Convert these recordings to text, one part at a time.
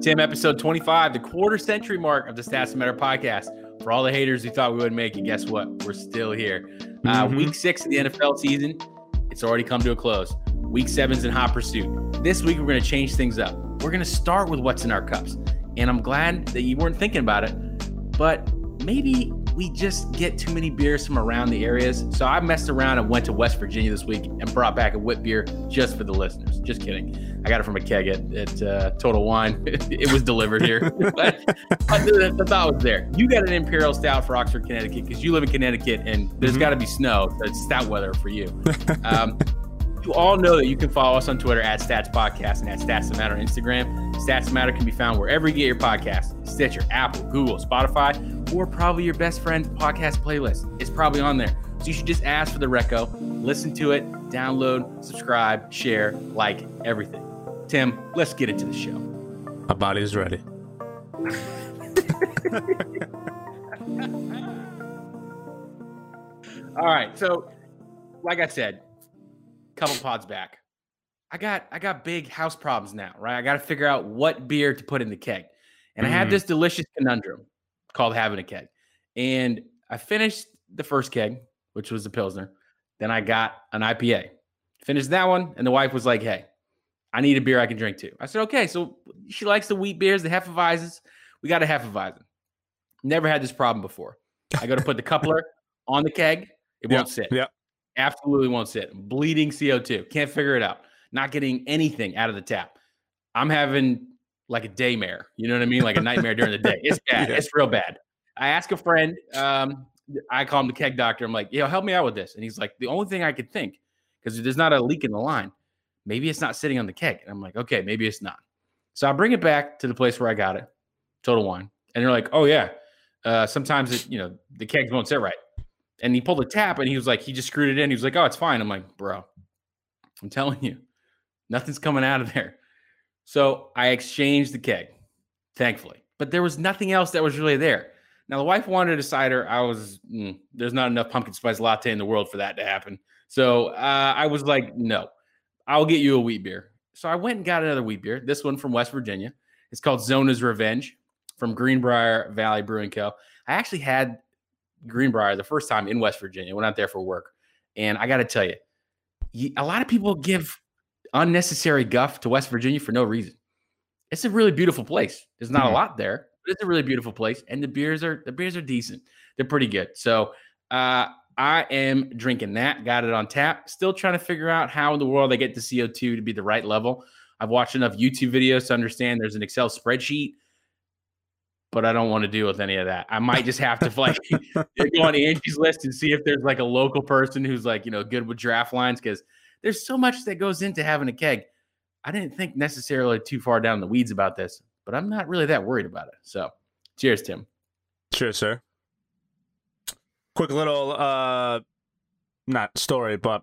Tim, episode 25, the quarter century mark of the Stats Matter podcast. For all the haters who thought we wouldn't make it, guess what? We're still here. Uh, Mhm. Week six of the NFL season, it's already come to a close. Week seven's in hot pursuit. This week, we're going to change things up. We're going to start with what's in our cups. And I'm glad that you weren't thinking about it, but maybe we just get too many beers from around the areas. So I messed around and went to West Virginia this week and brought back a whip beer just for the listeners. Just kidding. I got it from a keg at, at uh, Total Wine. it was delivered here, but I- the, the thought was there. You got an Imperial Stout for Oxford, Connecticut, because you live in Connecticut and there's Mhm. got to be snow. So it's stout weather for you. Um, you all know that you can follow us on Twitter at Stats Podcast and at Stats That Matter on Instagram. Stats That Matter can be found wherever you get your podcasts Stitcher, Apple, Google, Spotify, or probably your best friend's podcast playlist. It's probably on there. So you should just ask for the Reco, listen to it, download, subscribe, share, like everything. Tim, let's get into the show. My body is ready. All right. So, like I said, couple pods back. I got I got big house problems now, right? I got to figure out what beer to put in the keg. And I had Mhm. this delicious conundrum called having a keg. And I finished the first keg, which was the Pilsner. Then I got an IPA. Finished that one, and the wife was like, Hey, I need a beer I can drink too. I said, Okay. So she likes the wheat beers, the Hefeweizens. We got a Hefeweizen. Never had this problem before. I go to put the coupler on the keg, it Yeah, won't sit. yeah. Absolutely won't sit. Bleeding CO2. Can't figure it out. Not getting anything out of the tap. I'm having like a daymare. You know what I mean? Like a nightmare during the day. It's bad. Yeah. It's real bad. I ask a friend, um, I call him the keg doctor. I'm like, yo, help me out with this. And he's like, the only thing I could think, because there's not a leak in the line, maybe it's not sitting on the keg. And I'm like, okay, maybe it's not. So I bring it back to the place where I got it, Total Wine. And they're like, oh, yeah. Uh, sometimes it, you know, the kegs won't sit right. And he pulled a tap and he was like, he just screwed it in. He was like, oh, it's fine. I'm like, bro, I'm telling you, nothing's coming out of there. So I exchanged the keg, thankfully. But there was nothing else that was really there. Now the wife wanted a cider. I was mm, there's not enough pumpkin spice latte in the world for that to happen. So uh, I was like, no, I'll get you a wheat beer. So I went and got another wheat beer. This one from West Virginia. It's called Zona's Revenge from Greenbrier Valley Brewing Co. I actually had Greenbrier the first time in West Virginia. Went out there for work, and I got to tell you, you, a lot of people give unnecessary guff to West Virginia for no reason. It's a really beautiful place. There's not a Mhm. lot there, but it's a really beautiful place, and the beers are the beers are decent. They're pretty good. So uh, I am drinking that. Got it on tap. Still trying to figure out how in the world I get the CO2 to be the right level. I've watched enough YouTube videos to understand there's an Excel spreadsheet, but I don't want to deal with any of that. I might just have to like go on Angie's list and see if there's like a local person who's like, you know, good with draft lines because there's so much that goes into having a keg. I didn't think necessarily too far down the weeds about this, but I'm not really that worried about it. So, cheers, Tim. Cheers, sir. Quick little, uh, not story, but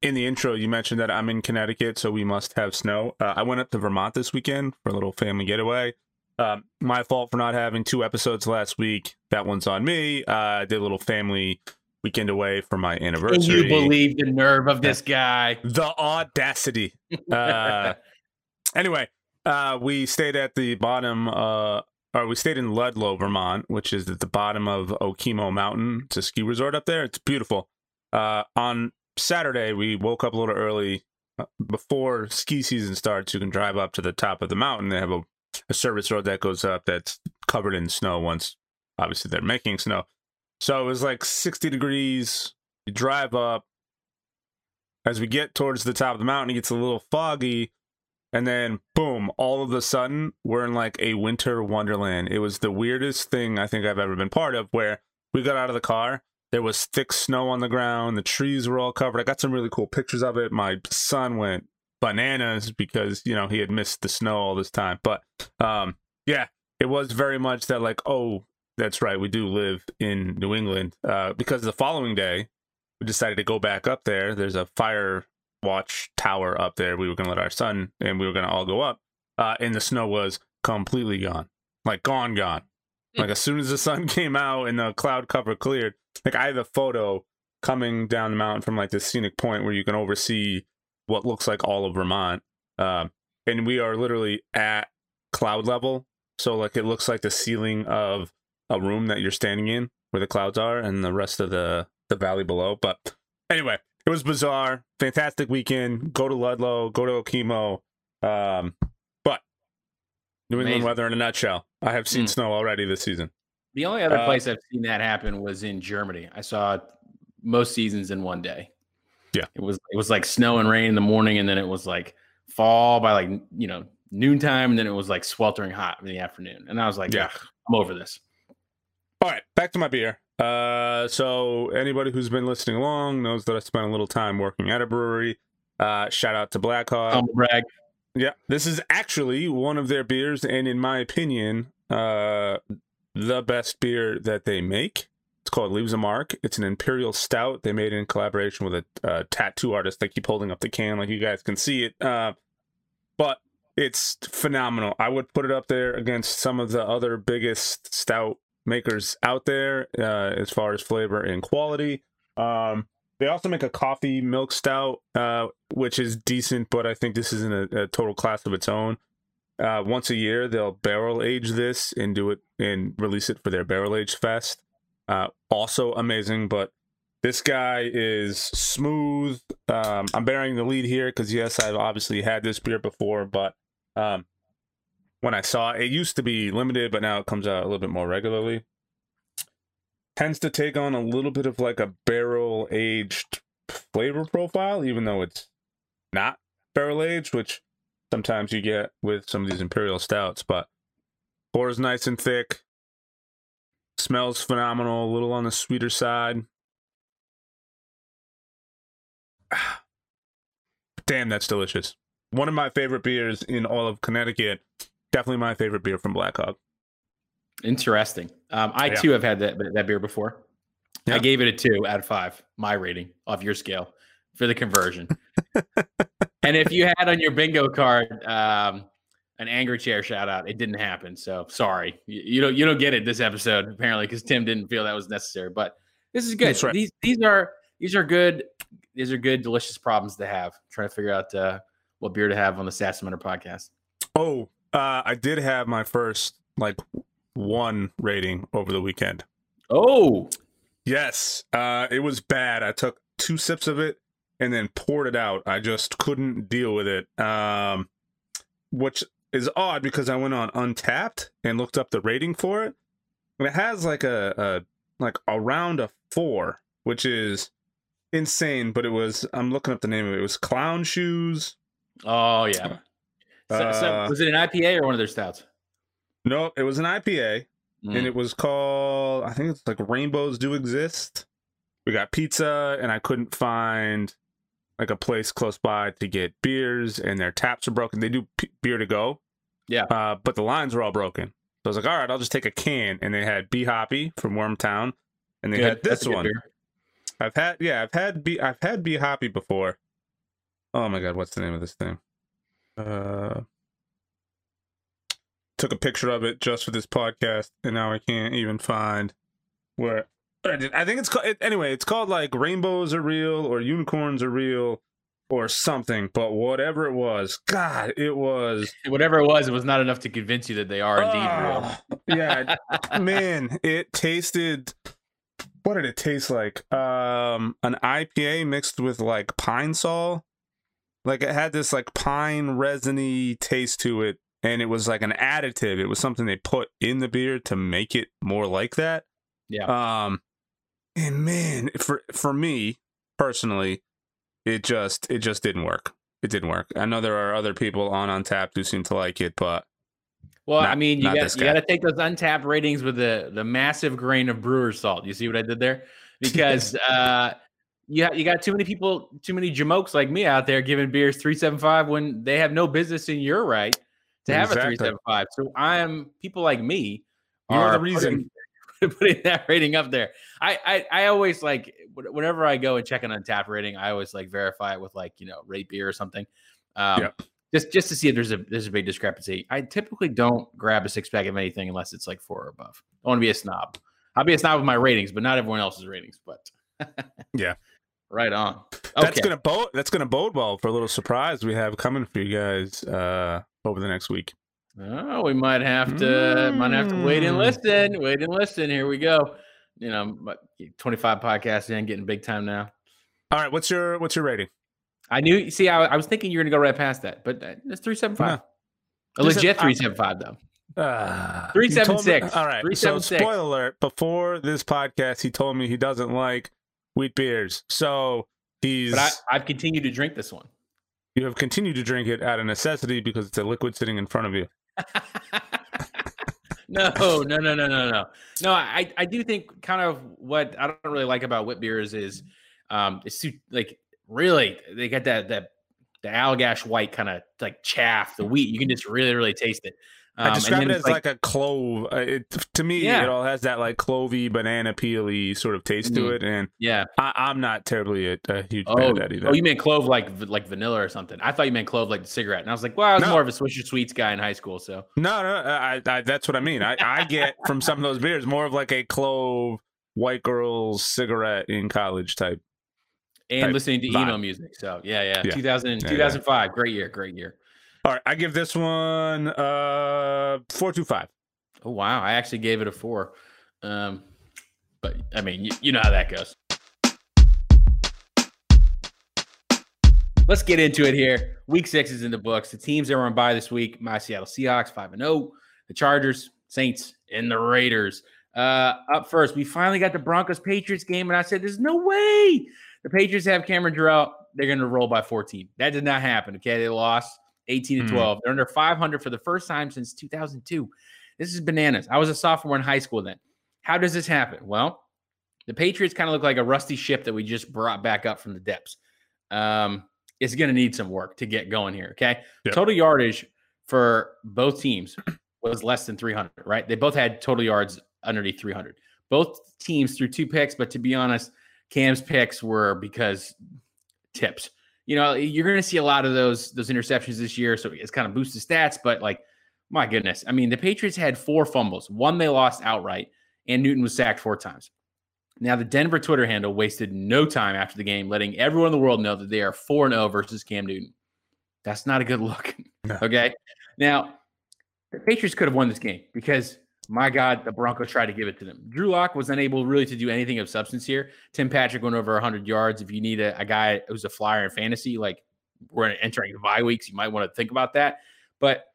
in the intro, you mentioned that I'm in Connecticut, so we must have snow. Uh, I went up to Vermont this weekend for a little family getaway. Um, my fault for not having two episodes last week. That one's on me. Uh, I did a little family weekend away for my anniversary. Can you believe the nerve of this guy? the audacity. Uh, anyway, uh, we stayed at the bottom, uh, or we stayed in Ludlow, Vermont, which is at the bottom of Okemo Mountain. It's a ski resort up there. It's beautiful. Uh, on Saturday, we woke up a little early uh, before ski season starts. You can drive up to the top of the mountain. They have a, a service road that goes up that's covered in snow once, obviously, they're making snow. So it was like 60 degrees. You drive up, as we get towards the top of the mountain, it gets a little foggy. And then, boom, all of a sudden, we're in like a winter wonderland. It was the weirdest thing I think I've ever been part of where we got out of the car. There was thick snow on the ground. The trees were all covered. I got some really cool pictures of it. My son went bananas because, you know, he had missed the snow all this time. But um, yeah, it was very much that, like, oh, that's right. We do live in New England. Uh, because the following day, we decided to go back up there. There's a fire watch tower up there. We were going to let our son and we were going to all go up. Uh, and the snow was completely gone, like gone, gone. Like as soon as the sun came out and the cloud cover cleared, like I have a photo coming down the mountain from like this scenic point where you can oversee what looks like all of Vermont. Um, and we are literally at cloud level. So like it looks like the ceiling of a room that you're standing in where the clouds are and the rest of the the valley below. But anyway, it was bizarre. Fantastic weekend. Go to Ludlow, go to Okemo. Um, but New England Amazing. weather in a nutshell. I have seen Mm. snow already this season. The only other Uh, place I've seen that happen was in Germany. I saw most seasons in one day. Yeah. It was it was like snow and rain in the morning, and then it was like fall by like you know noontime, and then it was like sweltering hot in the afternoon. And I was like, Yeah. I'm over this. All right, back to my beer. Uh, so anybody who's been listening along knows that I spent a little time working at a brewery. Uh, shout out to Black Hog. Humble brag. Yeah, this is actually one of their beers, and in my opinion, uh, the best beer that they make. It's called Leaves a Mark. It's an imperial stout they made in collaboration with a uh, tattoo artist. They keep holding up the can like you guys can see it, uh, but it's phenomenal. I would put it up there against some of the other biggest stout makers out there uh, as far as flavor and quality. Um, they also make a coffee milk stout, uh, which is decent, but I think this is in a, a total class of its own. Uh, once a year, they'll barrel age this and do it and release it for their barrel age fest. Uh, also amazing, but this guy is smooth. Um, I'm bearing the lead here because yes, I've obviously had this beer before, but um, when I saw it, it used to be limited, but now it comes out a little bit more regularly. Tends to take on a little bit of like a barrel aged flavor profile, even though it's not barrel aged, which sometimes you get with some of these imperial stouts. But pours nice and thick, smells phenomenal, a little on the sweeter side. Damn, that's delicious. One of my favorite beers in all of Connecticut. Definitely my favorite beer from Black Hog. Interesting. Um, I Yeah. too have had that that beer before. Yeah. I gave it a two out of five. My rating off your scale for the conversion. and if you had on your bingo card um, an anger chair shout out, it didn't happen. So sorry, you, you don't you don't get it this episode apparently because Tim didn't feel that was necessary. But this is good. Right. These these are these are good. These are good, delicious problems to have. trying to figure out uh, what beer to have on the Stats Minute podcast. Oh, uh, I did have my first like one rating over the weekend. Oh, Yes, uh, it was bad. I took two sips of it and then poured it out. I just couldn't deal with it. Um, which is odd because I went on Untappd and looked up the rating for it, and it has like a, a like around a four, which is insane. But it was I'm looking up the name of it. It was Clown Shoes. oh yeah. So, so Uh, was it an IPA or one of their stouts? Nope, it was an IPA. Mm. and it was called I think it's like Rainbows Do Exist. We got pizza, and I couldn't find like a place close by to get beers, and their taps are broken. They do p- beer to go, Yeah. uh, but the lines were all broken. So I was like, all right, I'll just take a can, and they had Be Hoppy from Wormtown, and they Good. had this one. beer. I've had yeah, I've had Bee I've had Be Hoppy before. Oh my god, what's the name of this thing? Uh took a picture of it just for this podcast and now I can't even find where I I think it's called it, anyway, it's called like rainbows are real or unicorns are real or something, but whatever it was, god, it was Whatever it was, it was not enough to convince you that they are indeed Ah, yeah, man, it tasted. What did it taste like? Um, an IPA mixed with like pine sol. Like it had this like pine resiny taste to it, and it was like an additive. It was something they put in the beer to make it more like that. Yeah. Um, and man, for for me personally, it just it just didn't work. It didn't work. I know there are other people on Untappd who seem to like it, but Well, I mean, you got you got to take those Untappd ratings with the the massive grain of brewer's salt. You see what I did there? Because uh, you ha- you got too many people, too many jamokes like me out there giving beers three seven five when they have no business in your right to have a three seven five. So I am people like me You're the reason. putting, putting that rating up there. I, I I always like whenever I go and check an Untappd rating, I always like verify it with like you know rate beer or something. Um, Yep. just just to see if there's a there's a big discrepancy. I typically don't grab a six pack of anything unless it's like four or above. I want to be a snob. I'll be a snob with my ratings, but not everyone else's ratings. But Yeah. right on. That's gonna bode. That's gonna bode well for a little surprise we have coming for you guys uh, over the next week. Oh, we might have to mm. might have to wait and hmm. listen. Wait and listen. Here we go. You know, 25 podcasts in, getting big time now. All right, what's your what's your rating? I knew. See, I, I was thinking you were gonna go right past that, but uh, it's three seven five. A legit three seven five though. Uh, three seven six. Me, all right. so, spoiler alert: before this podcast, he told me he doesn't like wheat beers. So he's. But I, have continued to drink this one. You have continued to drink it out of necessity because it's a liquid sitting in front of you. no, no, no, no, no, no. No, I, I do think kind of what I don't really like about wheat beers is, um, it's like really they got that that the Allagash white kind of like chaff, the wheat. You can just really, really taste it. Um, I describe it as like, like, a clove. Uh, it, to me, yeah. it all has that like clovey, banana peely sort of taste mm-hmm. to it, and yeah, I, am not terribly a, a huge oh, fan of that either. Oh, you meant clove like like vanilla or something? I thought you meant clove like the cigarette, and I was like, well, I was no. more of a Swisher Sweets guy in high school, so no, no, I, I, that's what I mean. I, I get from some of those beers more of like a clove white girl's cigarette in college type and listening to vibe. emo music. So yeah, yeah, yeah. 2000, yeah, 2005, yeah. great year, great year. All right, I give this one uh four two five. Oh wow, I actually gave it a four. Um, but I mean, you, you know how that goes. Let's get into it here. Week six is in the books. The teams that were on by this week: my Seattle Seahawks five and zero, oh, the Chargers, Saints, and the Raiders. Uh, up first, we finally got the Broncos Patriots game, and I said, "There's no way the Patriots have Cameron Jerrell. They're going to roll by 14." That did not happen. Okay, they lost. 18 to 12. Mm. They're under 500 for the first time since 2002. This is bananas. I was a sophomore in high school then. How does this happen? Well, the Patriots kind of look like a rusty ship that we just brought back up from the depths. Um, it's going to need some work to get going here. Okay. Yep. Total yardage for both teams was less than 300, right? They both had total yards underneath 300. Both teams threw two picks, but to be honest, Cam's picks were because tips you know, you're going to see a lot of those those interceptions this year, so it's kind of boosted stats. But like, my goodness, I mean, the Patriots had four fumbles, one they lost outright, and Newton was sacked four times. Now, the Denver Twitter handle wasted no time after the game, letting everyone in the world know that they are 4 0 versus Cam Newton. That's not a good look. No. Okay. Now, the Patriots could have won this game because my God, the Broncos tried to give it to them. Drew Lock was unable really to do anything of substance here. Tim Patrick went over 100 yards. If you need a, a guy who's a flyer in fantasy, like we're entering the bye weeks, you might want to think about that. But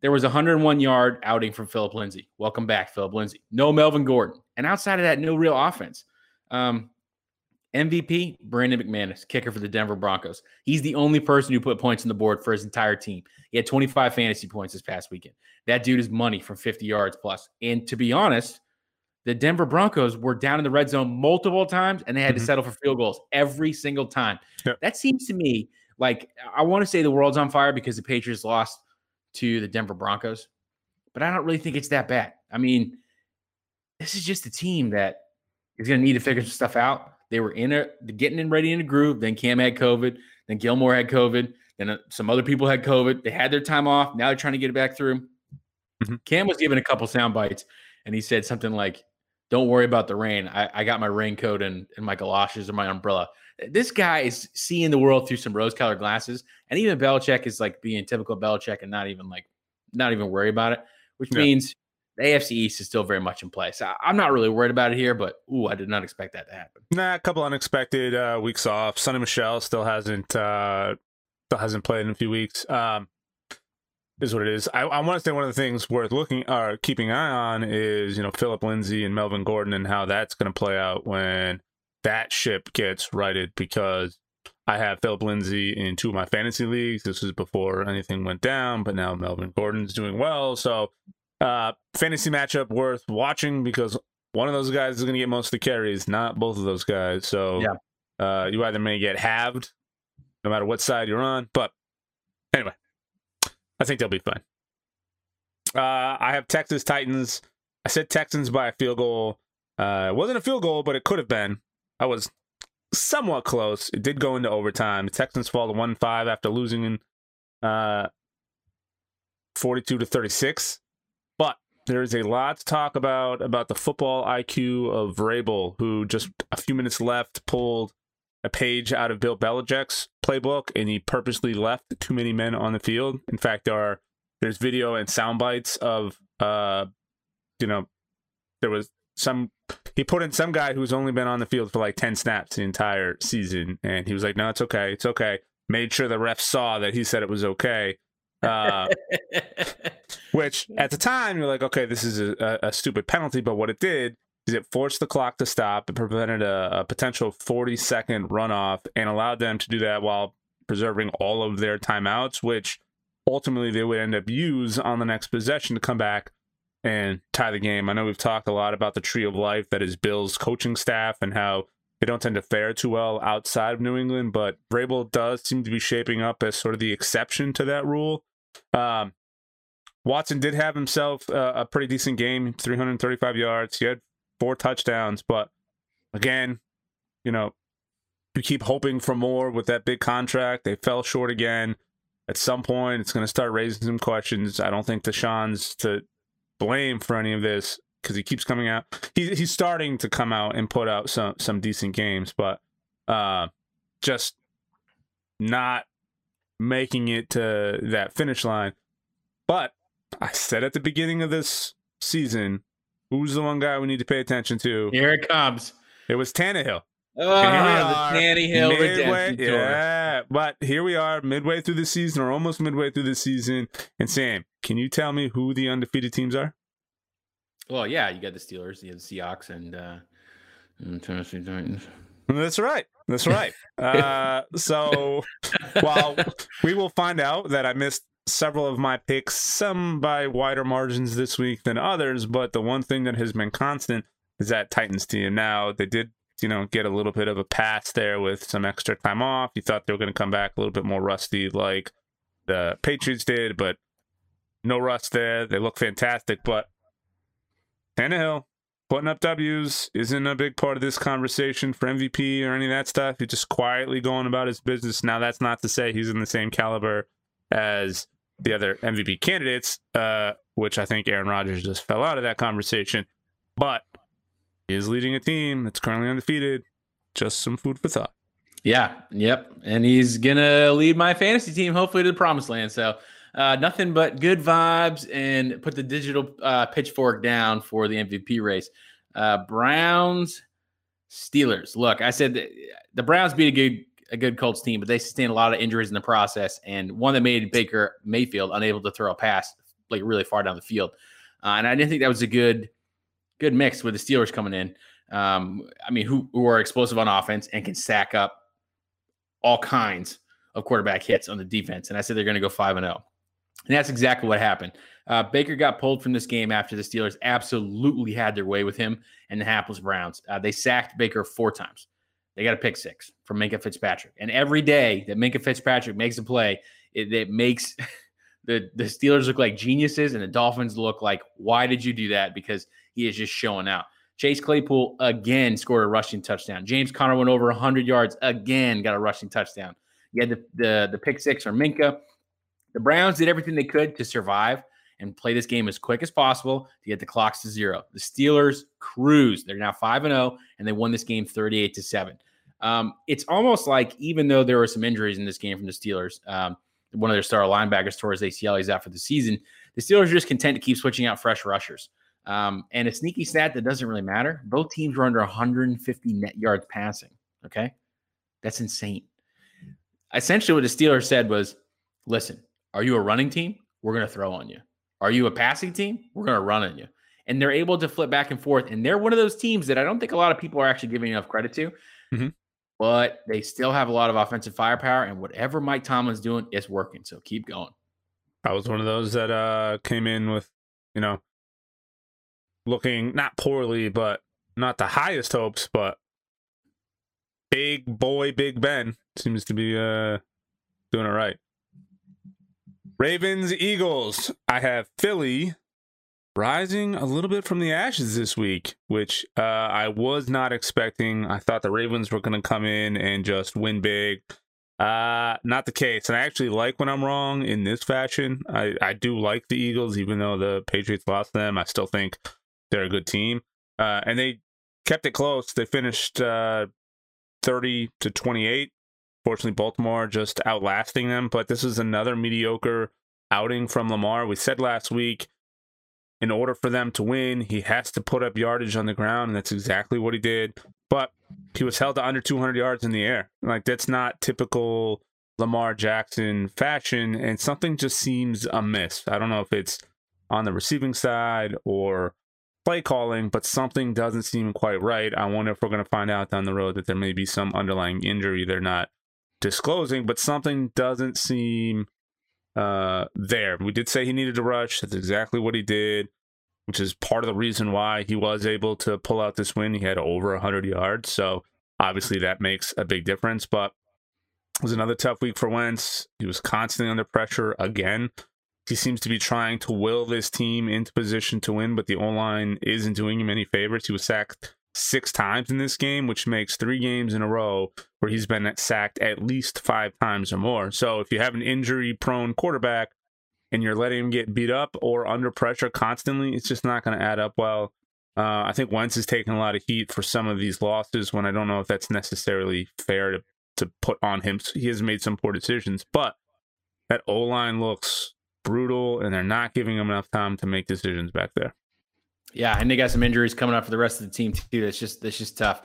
there was a 101 yard outing from Philip Lindsay. Welcome back, Philip Lindsay. No Melvin Gordon. And outside of that, no real offense. Um, MVP, Brandon McManus, kicker for the Denver Broncos. He's the only person who put points on the board for his entire team. He had 25 fantasy points this past weekend. That dude is money from 50 yards plus. And to be honest, the Denver Broncos were down in the red zone multiple times and they had mm-hmm. to settle for field goals every single time. Yep. That seems to me like I want to say the world's on fire because the Patriots lost to the Denver Broncos, but I don't really think it's that bad. I mean, this is just a team that is going to need to figure some stuff out. They were in a getting in ready in a groove. Then Cam had COVID. Then Gilmore had COVID. Then uh, some other people had COVID. They had their time off. Now they're trying to get it back through. Mm-hmm. Cam was given a couple sound bites, and he said something like, "Don't worry about the rain. I, I got my raincoat and, and my galoshes and my umbrella." This guy is seeing the world through some rose-colored glasses, and even Belichick is like being typical Belichick and not even like not even worry about it, which yeah. means the AFC East is still very much in place. So I'm not really worried about it here, but ooh, I did not expect that to happen. Nah, a couple unexpected uh, weeks off. Sony Michel still hasn't uh, still hasn't played in a few weeks. Um, is what it is. I, I want to say one of the things worth looking or keeping an eye on is you know Philip Lindsay and Melvin Gordon and how that's going to play out when that ship gets righted because I have Philip Lindsay in two of my fantasy leagues. This was before anything went down, but now Melvin Gordon's doing well. So uh, fantasy matchup worth watching because one of those guys is going to get most of the carries, not both of those guys. So yeah. uh, you either may get halved, no matter what side you're on. But anyway, I think they'll be fine. Uh, I have Texans Titans. I said Texans by a field goal. Uh, it wasn't a field goal, but it could have been. I was somewhat close. It did go into overtime. The Texans fall to one five after losing in uh, forty two to thirty six. There is a lot to talk about about the football IQ of Vrabel, who just a few minutes left pulled a page out of Bill Belichick's playbook, and he purposely left too many men on the field. In fact, there are there's video and sound bites of uh, you know, there was some he put in some guy who's only been on the field for like 10 snaps the entire season and he was like no it's okay it's okay made sure the ref saw that he said it was okay uh, which at the time you're like okay this is a, a, stupid penalty but what it did is it forced the clock to stop it prevented a, a potential 40 second runoff and allowed them to do that while preserving all of their timeouts which ultimately they would end up use on the next possession to come back and tie the game. I know we've talked a lot about the tree of life that is Bill's coaching staff and how they don't tend to fare too well outside of New England, but Vrabel does seem to be shaping up as sort of the exception to that rule. Um, Watson did have himself a, a pretty decent game, 335 yards. He had four touchdowns, but again, you know, you keep hoping for more with that big contract. They fell short again. At some point, it's going to start raising some questions. I don't think Deshaun's to blame for any of this because he keeps coming out. He, he's starting to come out and put out some some decent games, but uh, just not making it to that finish line. But I said at the beginning of this season, who's the one guy we need to pay attention to? Here it comes. It was Tannehill. Oh, and here we are, the Tannehill midway, redemption Yeah, but here we are, midway through the season, or almost midway through the season. And Sam, can you tell me who the undefeated teams are? Well, yeah, you got the Steelers, you have the Seahawks, and, uh, and Tennessee Titans. That's right. That's right. uh, so, while we will find out that I missed several of my picks, some by wider margins this week than others, but the one thing that has been constant is that Titans team. Now, they did you know, get a little bit of a pass there with some extra time off. You thought they were going to come back a little bit more rusty like the Patriots did, but no rust there. They look fantastic. But Tannehill putting up W's isn't a big part of this conversation for MVP or any of that stuff. He's just quietly going about his business. Now, that's not to say he's in the same caliber as the other MVP candidates, uh, which I think Aaron Rodgers just fell out of that conversation. But he is leading a team that's currently undefeated. Just some food for thought. Yeah, yep. And he's to lead my fantasy team, hopefully, to the promised land. So, uh, nothing but good vibes and put the digital uh, pitchfork down for the MVP race. Uh, Browns, Steelers. Look, I said the Browns beat a good a good Colts team, but they sustained a lot of injuries in the process, and one that made Baker Mayfield unable to throw a pass like really far down the field. Uh, and I didn't think that was a good good mix with the Steelers coming in. Um, I mean, who, who are explosive on offense and can sack up all kinds of quarterback hits on the defense. And I said they're going to go 5 and 0. And that's exactly what happened. Uh, Baker got pulled from this game after the Steelers absolutely had their way with him and the hapless Browns. Uh, they sacked Baker four times. They got a pick six from Minkah Fitzpatrick. And every day that Minkah Fitzpatrick makes a play, it, it makes the, the Steelers look like geniuses and the Dolphins look like, why did you do that? Because he is just showing out. Chase Claypool again scored a rushing touchdown. James Conner went over 100 yards again, got a rushing touchdown. You had the, the, the pick six from Minkah. The Browns did everything they could to survive and play this game as quick as possible to get the clocks to zero. The Steelers cruise. They're now 5 and 0 and they won this game 38 to 7. Um, it's almost like even though there were some injuries in this game from the Steelers, um, one of their star linebackers tore his ACL. He's out for the season. The Steelers are just content to keep switching out fresh rushers. Um, and a sneaky stat that doesn't really matter both teams were under 150 net yards passing. Okay. That's insane. Essentially, what the Steelers said was listen, are you a running team? We're going to throw on you. Are you a passing team? We're going to run on you. And they're able to flip back and forth. And they're one of those teams that I don't think a lot of people are actually giving enough credit to. Mm-hmm. But they still have a lot of offensive firepower. And whatever Mike Tomlin's doing, it's working. So keep going. I was one of those that uh, came in with, you know, looking not poorly, but not the highest hopes, but big boy Big Ben seems to be uh doing it right. Ravens, Eagles. I have Philly rising a little bit from the ashes this week, which uh, I was not expecting. I thought the Ravens were going to come in and just win big. Uh, not the case. And I actually like when I'm wrong in this fashion. I, I do like the Eagles, even though the Patriots lost them. I still think they're a good team. Uh, and they kept it close. They finished uh, 30 to 28. Fortunately, Baltimore just outlasting them. But this is another mediocre outing from Lamar. We said last week, in order for them to win, he has to put up yardage on the ground, and that's exactly what he did. But he was held to under 200 yards in the air. Like that's not typical Lamar Jackson fashion, and something just seems amiss. I don't know if it's on the receiving side or play calling, but something doesn't seem quite right. I wonder if we're going to find out down the road that there may be some underlying injury they're not disclosing, but something doesn't seem uh, there. We did say he needed to rush. That's exactly what he did, which is part of the reason why he was able to pull out this win. He had over 100 yards. So obviously that makes a big difference, but it was another tough week for Wentz. He was constantly under pressure again. He seems to be trying to will this team into position to win, but the O line isn't doing him any favors. He was sacked six times in this game, which makes three games in a row where he's been sacked at least five times or more. So if you have an injury prone quarterback and you're letting him get beat up or under pressure constantly, it's just not going to add up well. Uh, I think Wentz is taking a lot of heat for some of these losses when I don't know if that's necessarily fair to, to put on him. He has made some poor decisions, but that O line looks brutal and they're not giving him enough time to make decisions back there. Yeah, and they got some injuries coming up for the rest of the team too. That's just that's just tough.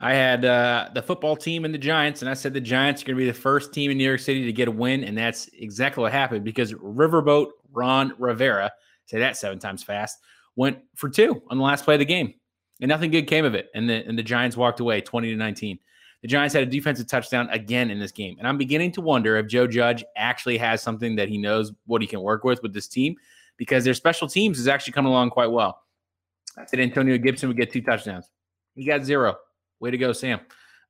I had uh, the football team and the Giants, and I said the Giants are going to be the first team in New York City to get a win, and that's exactly what happened because Riverboat Ron Rivera, say that seven times fast, went for two on the last play of the game, and nothing good came of it. And the and the Giants walked away twenty to nineteen. The Giants had a defensive touchdown again in this game, and I'm beginning to wonder if Joe Judge actually has something that he knows what he can work with with this team because their special teams is actually coming along quite well. I said Antonio Gibson would get two touchdowns. He got zero. Way to go, Sam.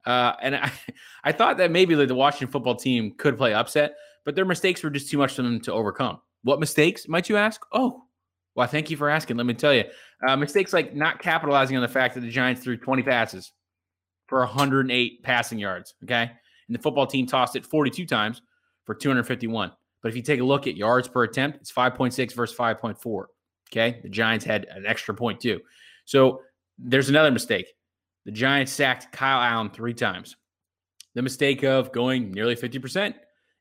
Uh, and I, I thought that maybe the Washington football team could play upset, but their mistakes were just too much for them to overcome. What mistakes, might you ask? Oh, well, thank you for asking. Let me tell you. Uh, mistakes like not capitalizing on the fact that the Giants threw 20 passes for 108 passing yards. Okay. And the football team tossed it 42 times for 251. But if you take a look at yards per attempt, it's 5.6 versus 5.4. Okay. The Giants had an extra point too. So there's another mistake. The Giants sacked Kyle Allen three times. The mistake of going nearly 50%,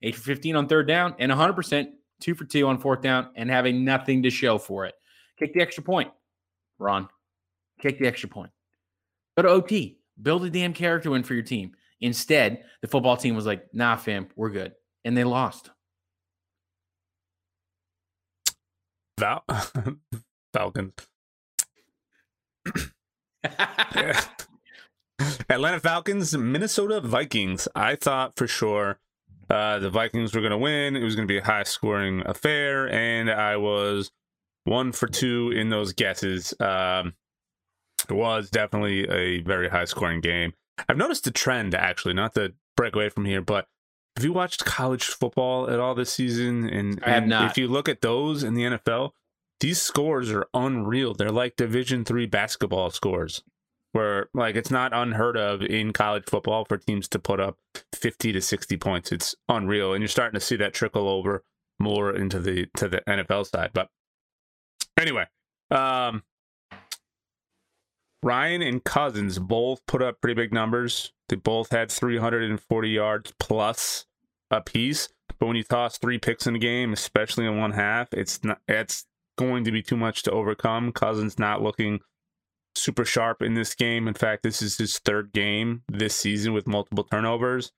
8 for 15 on third down, and 100%, 2 for 2 on fourth down, and having nothing to show for it. Kick the extra point, Ron. Kick the extra point. Go to OT. Build a damn character win for your team. Instead, the football team was like, nah, fam, we're good. And they lost. Val- Falcons. Atlanta Falcons, Minnesota Vikings. I thought for sure uh, the Vikings were going to win. It was going to be a high scoring affair, and I was one for two in those guesses. Um, it was definitely a very high scoring game. I've noticed a trend, actually, not to break away from here, but have you watched college football at all this season? And, and. If you look at those in the NFL, these scores are unreal. They're like Division three basketball scores, where like it's not unheard of in college football for teams to put up fifty to sixty points. It's unreal, and you're starting to see that trickle over more into the to the NFL side. But anyway, um, Ryan and Cousins both put up pretty big numbers. They both had 340 yards plus a piece. But when you toss three picks in a game, especially in one half, it's not it's going to be too much to overcome. Cousins not looking super sharp in this game. In fact, this is his third game this season with multiple turnovers.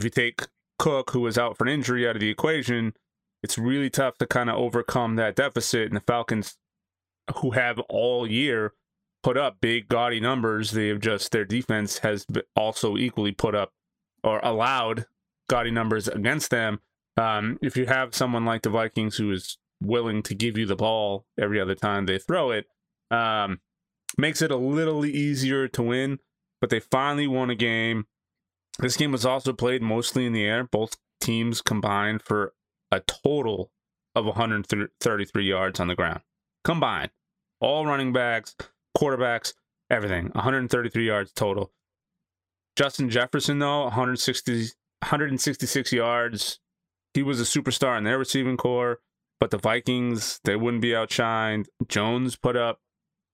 If you take Cook, who was out for an injury, out of the equation, it's really tough to kind of overcome that deficit. And the Falcons, who have all year put up big, gaudy numbers, they have just their defense has also equally put up or allowed gaudy numbers against them. Um, if you have someone like the Vikings who is willing to give you the ball every other time they throw it, um, makes it a little easier to win. But they finally won a game. This game was also played mostly in the air. Both teams combined for a total of 133 yards on the ground. Combined. All running backs, quarterbacks, everything. 133 yards total. Justin Jefferson, though, 160, 166 yards. He was a superstar in their receiving core, but the Vikings, they wouldn't be outshined. Jones put up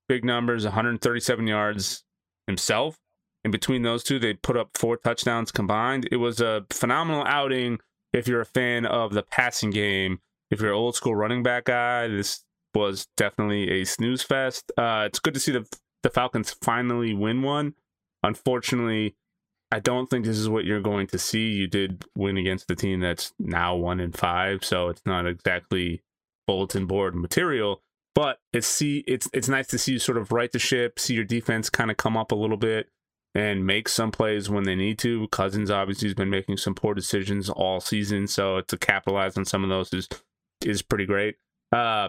big numbers, 137 yards himself. And between those two, they put up four touchdowns combined. It was a phenomenal outing if you're a fan of the passing game if you're an old school running back guy, this was definitely a snooze fest. Uh, it's good to see the the Falcons finally win one. Unfortunately, I don't think this is what you're going to see. You did win against the team that's now one in five, so it's not exactly bulletin board material. But it's see it's it's nice to see you sort of right the ship, see your defense kind of come up a little bit and make some plays when they need to. Cousins obviously has been making some poor decisions all season, so to capitalize on some of those is is pretty great. Uh,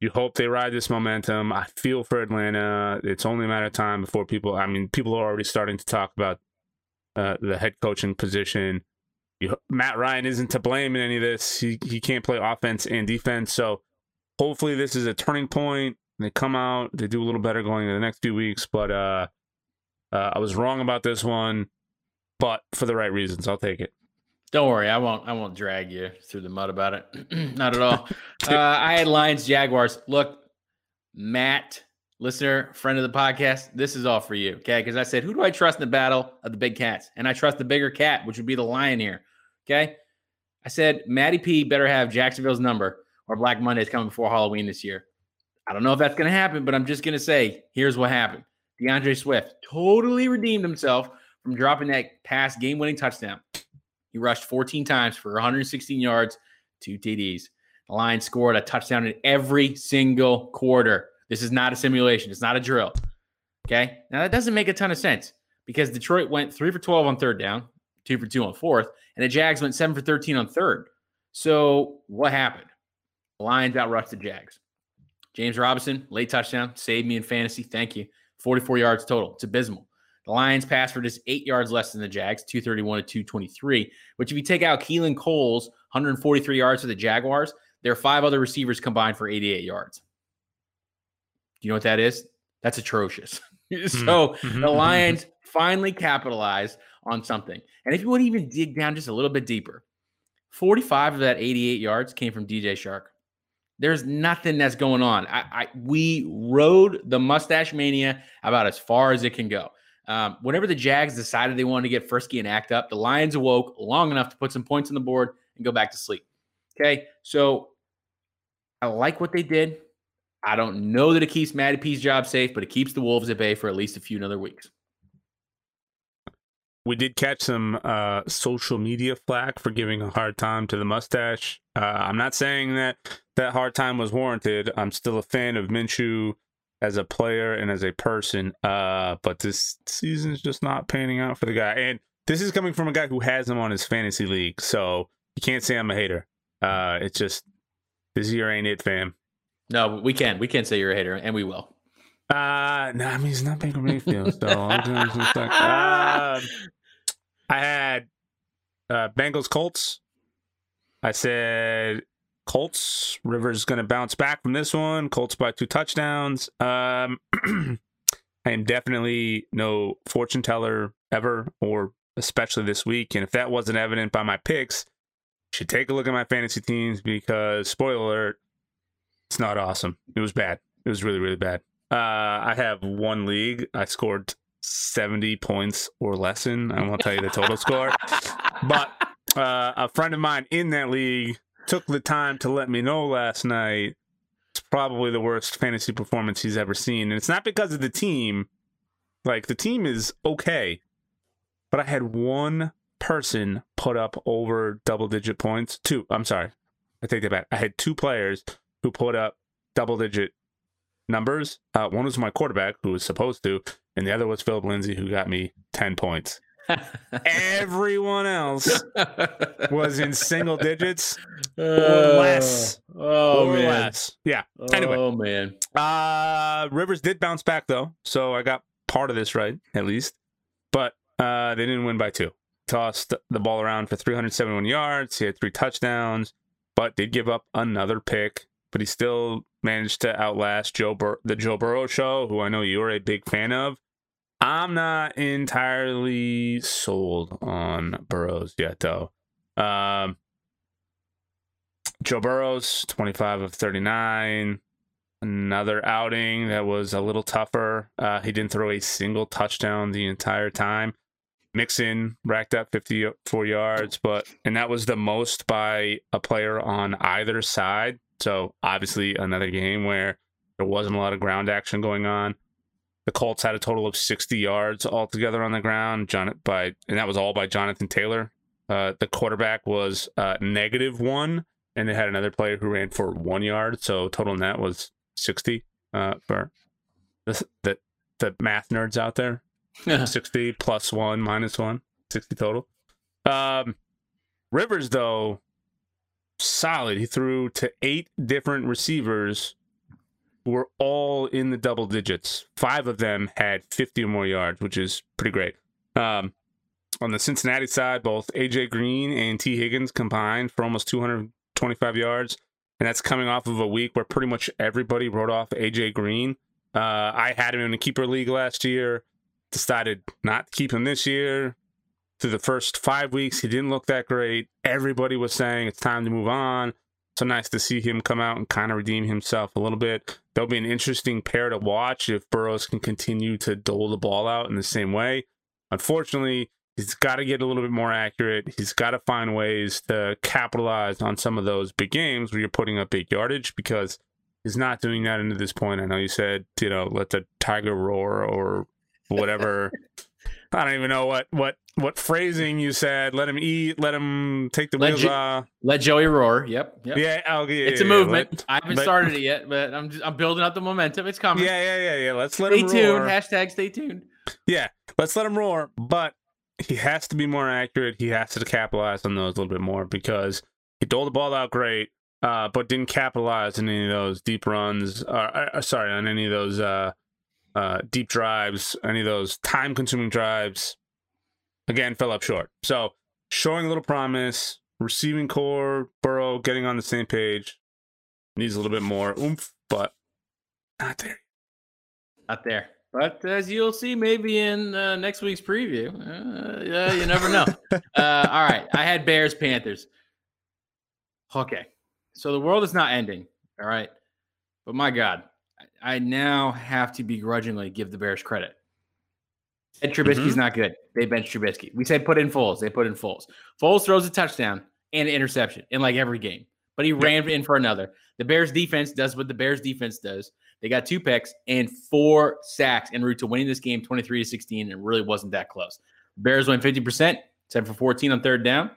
you hope they ride this momentum. I feel for Atlanta. It's only a matter of time before people. I mean, people are already starting to talk about uh, the head coaching position. You, Matt Ryan isn't to blame in any of this. He he can't play offense and defense. So hopefully this is a turning point. They come out, they do a little better going in the next few weeks. But uh, uh, I was wrong about this one, but for the right reasons, I'll take it. Don't worry, I won't. I won't drag you through the mud about it. Not at all. uh, I had Lions Jaguars. Look, Matt, listener, friend of the podcast, this is all for you, okay? Because I said, who do I trust in the battle of the big cats? And I trust the bigger cat, which would be the lion here, okay? I said, Matty P better have Jacksonville's number or Black Monday's coming before Halloween this year. I don't know if that's going to happen, but I'm just going to say, here's what happened. D'Andre Swift totally redeemed himself from dropping that pass game winning touchdown. He rushed 14 times for 116 yards, two TDs. The Lions scored a touchdown in every single quarter. This is not a simulation, it's not a drill. Okay. Now, that doesn't make a ton of sense because Detroit went three for 12 on third down, two for two on fourth, and the Jags went seven for 13 on third. So, what happened? The Lions outrushed the Jags. James Robinson, late touchdown, saved me in fantasy. Thank you. 44 yards total. It's abysmal. The Lions passed for just eight yards less than the Jags, 231 to 223. Which, if you take out Keelan Cole's 143 yards for the Jaguars, there are five other receivers combined for 88 yards. Do you know what that is? That's atrocious. so mm-hmm. the Lions finally capitalized on something. And if you would even dig down just a little bit deeper, 45 of that 88 yards came from DJ Chark. There's nothing that's going on. I, I we rode the mustache mania about as far as it can go. Um, whenever the Jags decided they wanted to get frisky and act up, the Lions awoke long enough to put some points on the board and go back to sleep. Okay, so I like what they did. I don't know that it keeps Matty P's job safe, but it keeps the Wolves at bay for at least a few another weeks. We did catch some uh, social media flack for giving a hard time to the mustache. Uh, I'm not saying that that hard time was warranted. I'm still a fan of Minshew as a player and as a person. Uh, but this season is just not panning out for the guy. And this is coming from a guy who has him on his fantasy league, so you can't say I'm a hater. Uh, it's just this year ain't it, fam. No, we can. We can say you're a hater, and we will. Uh no, I mean it's not Baker Mayfield. So uh, I had uh, Bengals Colts. I said Colts. Rivers is going to bounce back from this one. Colts by two touchdowns. Um, I am definitely no fortune teller ever, or especially this week. And if that wasn't evident by my picks, should take a look at my fantasy teams because spoiler alert, it's not awesome. It was bad. It was really really bad. Uh, I have one league. I scored 70 points or less in. I won't tell you the total score, but uh, a friend of mine in that league took the time to let me know last night it's probably the worst fantasy performance he's ever seen. And it's not because of the team. Like the team is okay. But I had one person put up over double digit points. Two, I'm sorry. I take that back. I had two players who put up double digit numbers. Uh, one was my quarterback who was supposed to, and the other was Philip Lindsay who got me 10 points. Everyone else was in single digits or uh, less. Oh or man. Less. Yeah. Anyway. Oh man. Uh Rivers did bounce back though, so I got part of this right at least. But uh they didn't win by two. Tossed the ball around for 371 yards. He had three touchdowns, but did give up another pick. But he still managed to outlast Joe Bur- the Joe Burrow show, who I know you're a big fan of. I'm not entirely sold on Burrows yet, though. Um, Joe Burrows, 25 of 39. Another outing that was a little tougher. Uh, he didn't throw a single touchdown the entire time. Mixon racked up 54 yards, but and that was the most by a player on either side. So obviously another game where there wasn't a lot of ground action going on. The Colts had a total of 60 yards altogether on the ground, John, by and that was all by Jonathan Taylor. Uh, the quarterback was uh, negative one, and they had another player who ran for one yard. So total net was 60 uh, for the, the the math nerds out there. 60 plus one minus one, 60 total. Um, Rivers though, solid. He threw to eight different receivers were all in the double digits. Five of them had 50 or more yards, which is pretty great. Um, on the Cincinnati side, both AJ Green and Tee Higgins combined for almost 225 yards. And that's coming off of a week where pretty much everybody wrote off AJ Green. Uh, I had him in a keeper league last year, decided not to keep him this year. Through the first five weeks, he didn't look that great. Everybody was saying it's time to move on. So nice to see him come out and kind of redeem himself a little bit. That'll be an interesting pair to watch if Burrows can continue to dole the ball out in the same way. Unfortunately, he's got to get a little bit more accurate. He's got to find ways to capitalize on some of those big games where you're putting up big yardage because he's not doing that into this point. I know you said, you know, let the tiger roar or whatever. I don't even know what what what phrasing you said. Let him eat. Let him take the let wheels jo- off. Let Joey roar. Yep. yep. Yeah. Oh, yeah. It's yeah, a movement. Let, I haven't started it yet, but I'm just, I'm building up the momentum. It's coming. Yeah, yeah, yeah, yeah. Let's let stay him tuned. roar. Hashtag stay tuned. Yeah, let's let him roar. But he has to be more accurate. He has to capitalize on those a little bit more because he doled the ball out great, uh, but didn't capitalize on any of those deep runs. Uh, uh, sorry, on any of those uh, uh, deep drives, any of those time-consuming drives again fell up short. So showing a little promise, receiving corps, Burrow getting on the same page, needs a little bit more oomph, but not there. Not there. But as you'll see, maybe in uh, next week's preview, uh, yeah, you never know. uh, all right, I had Bears Panthers. Okay, so the world is not ending. All right, but my God, I now have to begrudgingly give the Bears credit. Ed Trubisky's mm-hmm. not good. They bench Trubisky. We said put in Foles. They put in Foles. Foles throws a touchdown and an interception in like every game, but he yep. ran in for another. The Bears defense does what the Bears defense does. They got two picks and four sacks en route to winning this game 23 to 16. It really wasn't that close. Bears win 50%, 7 for 14 on third down.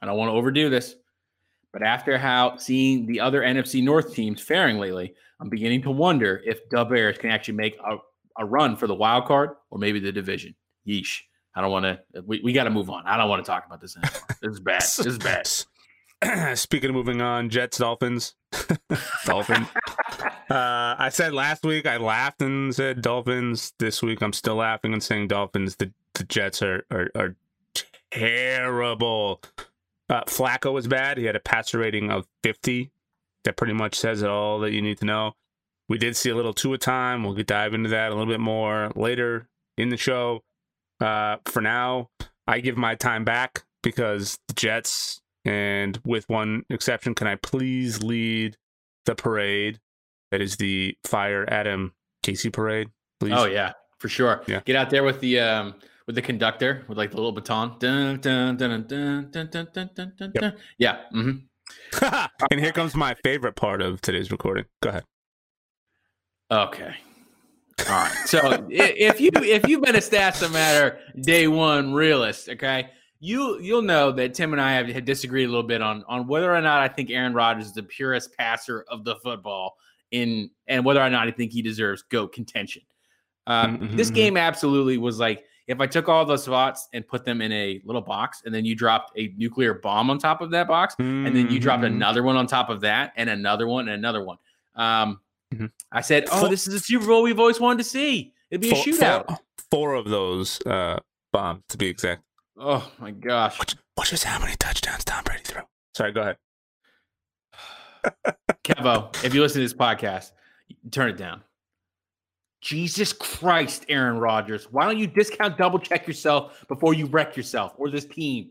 I don't want to overdo this, but after how seeing the other NFC North teams faring lately, I'm beginning to wonder if the Bears can actually make a a run for the wild card or maybe the division. Yeesh. I don't want to. We, we got to move on. I don't want to talk about this anymore. This is bad. This is bad. Speaking of moving on, Jets, Dolphins, Dolphins. uh, I said last week I laughed and said Dolphins. This week I'm still laughing and saying Dolphins. The the Jets are are, are terrible. Uh, Flacco was bad. He had a passer rating of 50. That pretty much says it all that you need to know. We did see a little Tua time. We'll dive into that a little bit more later in the show. Uh, for now, I give my time back because the Jets, and with one exception, can I please lead the parade? That is the Fire Adam Gase parade. Please. Oh yeah, for sure. Yeah. Get out there with the um with the conductor with like the little baton. Dun, dun, dun, dun, dun, dun, dun, dun, dun, yep. Yeah. Mm-hmm. and here comes my favorite part of today's recording. Go ahead. Okay. All right. So if you if you've been a stats matter day one realist, okay, you you'll know that Tim and I have, have disagreed a little bit on on whether or not I think Aaron Rodgers is the purest passer of the football in and whether or not I think he deserves goat contention. Um, mm-hmm. This mm-hmm. game absolutely was like if I took all those spots and put them in a little box, and then you dropped a nuclear bomb on top of that box, mm-hmm. and then you dropped mm-hmm. another one on top of that, and another one, and another one. Um, Mm-hmm. I said, "Oh, four, this is a Super Bowl we've always wanted to see. It'd be four, a shootout." Four, four, of those uh, bombs, to be exact. Oh my gosh! Which, which is how many touchdowns Tom Brady threw? Sorry, go ahead. Kevo, if you listen to this podcast, turn it down. Jesus Christ, Aaron Rodgers. Why don't you discount double check yourself before you wreck yourself or this team?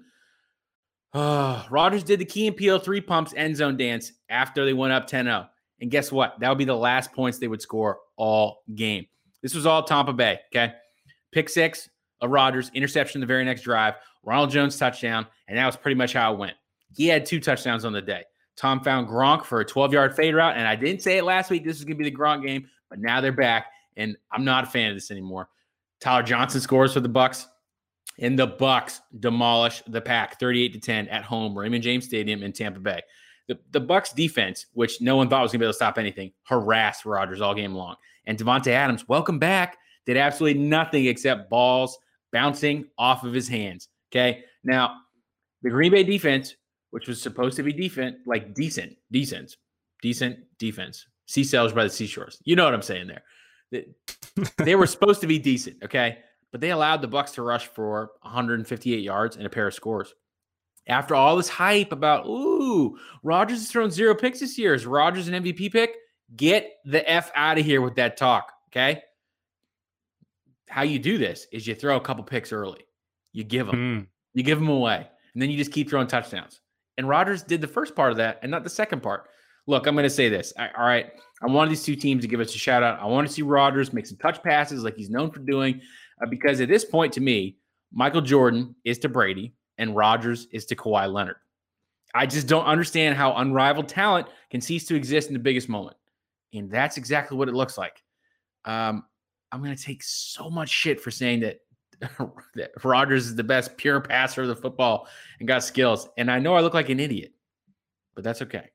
Uh, Rodgers did the Key and Peele three pumps end zone dance after they went up 10 0. And guess what? That would be the last points they would score all game. This was all Tampa Bay. Okay. Pick six, of Rodgers, interception the very next drive, Ronald Jones touchdown, and that was pretty much how it went. He had two touchdowns on the day. Tom found Gronk for a 12 yard fade route. And I didn't say it last week. This is going to be the Gronk game, but now they're back. And I'm not a fan of this anymore. Tyler Johnson scores for the Bucs, And the Bucs demolish the pack 38 to 10 at home, Raymond James Stadium in Tampa Bay. The, the Bucs defense, which no one thought was going to be able to stop anything, harassed Rodgers all game long. And Davante Adams, welcome back, did absolutely nothing except balls bouncing off of his hands. Okay. Now, the Green Bay defense, which was supposed to be defense, like decent, decent, decent defense, seashells by the seashores. You know what I'm saying there. They, were supposed to be decent. Okay but they allowed the Bucs to rush for 158 yards and a pair of scores. After all this hype about, ooh, Rodgers has thrown zero picks this year. Is Rodgers an MVP pick? Get the F out of here with that talk. Okay. How you do this is you throw a couple picks early. You give them, mm. you give them away, and then you just keep throwing touchdowns. And Rodgers did the first part of that and not the second part. Look, I'm going to say this. I, all right. I wanted these two teams to give us a shout out. I want to see Rodgers make some touch passes like he's known for doing uh, because at this point, to me, Michael Jordan is to Brady and Rodgers is to Kawhi Leonard. I just don't understand how unrivaled talent can cease to exist in the biggest moment. And that's exactly what it looks like. Um, I'm going to take so much shit for saying that, that Rodgers is the best pure passer of the football and got skills. And I know I look like an idiot, but that's okay.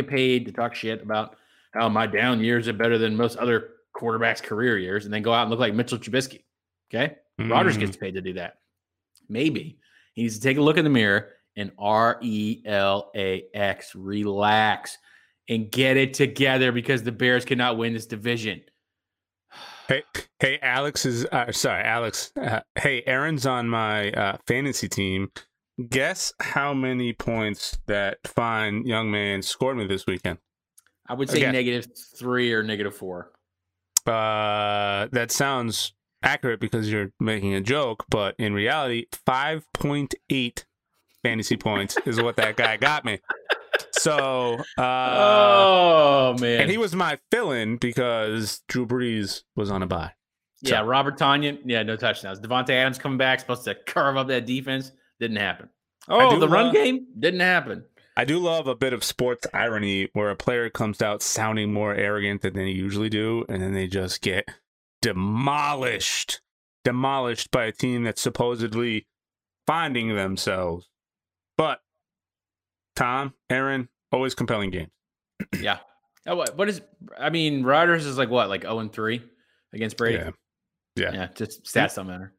Get paid to talk shit about how my down years are better than most other quarterback's career years and then go out and look like Mitchell Trubisky. Okay. Mm. Rodgers gets paid to do that. Maybe he needs to take a look in the mirror and R E L A X, relax and get it together because the Bears cannot win this division. Hey, hey, Alex is uh, sorry, Alex. Uh, hey, Aaron's on my uh, fantasy team. Guess how many points that fine young man scored me this weekend? I would say negative three or negative four. Uh, that sounds accurate because you're making a joke, but in reality, 5.8 fantasy points is what that guy got me. So, uh, oh man, and he was my fill-in because Drew Brees was on a bye. So. Yeah, Robert Tonyan, yeah, no touchdowns. Davante Adams coming back, supposed to carve up that defense, didn't happen. Oh, the run game didn't happen. I do love a bit of sports irony where a player comes out sounding more arrogant than they usually do, and then they just get demolished, demolished by a team that's supposedly finding themselves. But Tom, Aaron, always compelling games. yeah. Oh, what, what is? I mean, Rodgers is like what, like zero oh and three against Brady. Yeah. Yeah. Yeah. Just stats don't matter.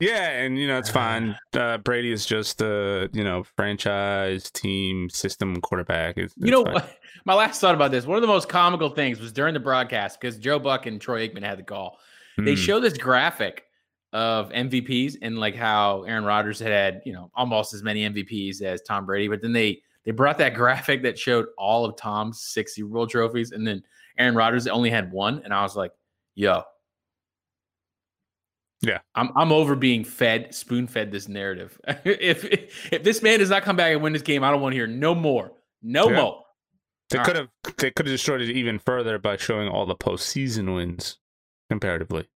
Yeah, and you know it's fine. Uh, Brady is just the you know franchise team system quarterback. It's, you know, fine. my last thought about this. One of the most comical things was during the broadcast because Joe Buck and Troy Aikman had the call. Mm. They hmm. show this graphic of MVPs and like how Aaron Rodgers had had you know almost as many MVPs as Tom Brady, but then they they brought that graphic that showed all of Tom's six Super Bowl trophies, and then Aaron Rodgers only had one, and I was like, yo yeah, I'm I'm over being fed, spoon fed this narrative. if, if this man does not come back and win this game, I don't want to hear no more, no yeah. more. They could have they could have destroyed it even further by showing all the postseason wins comparatively.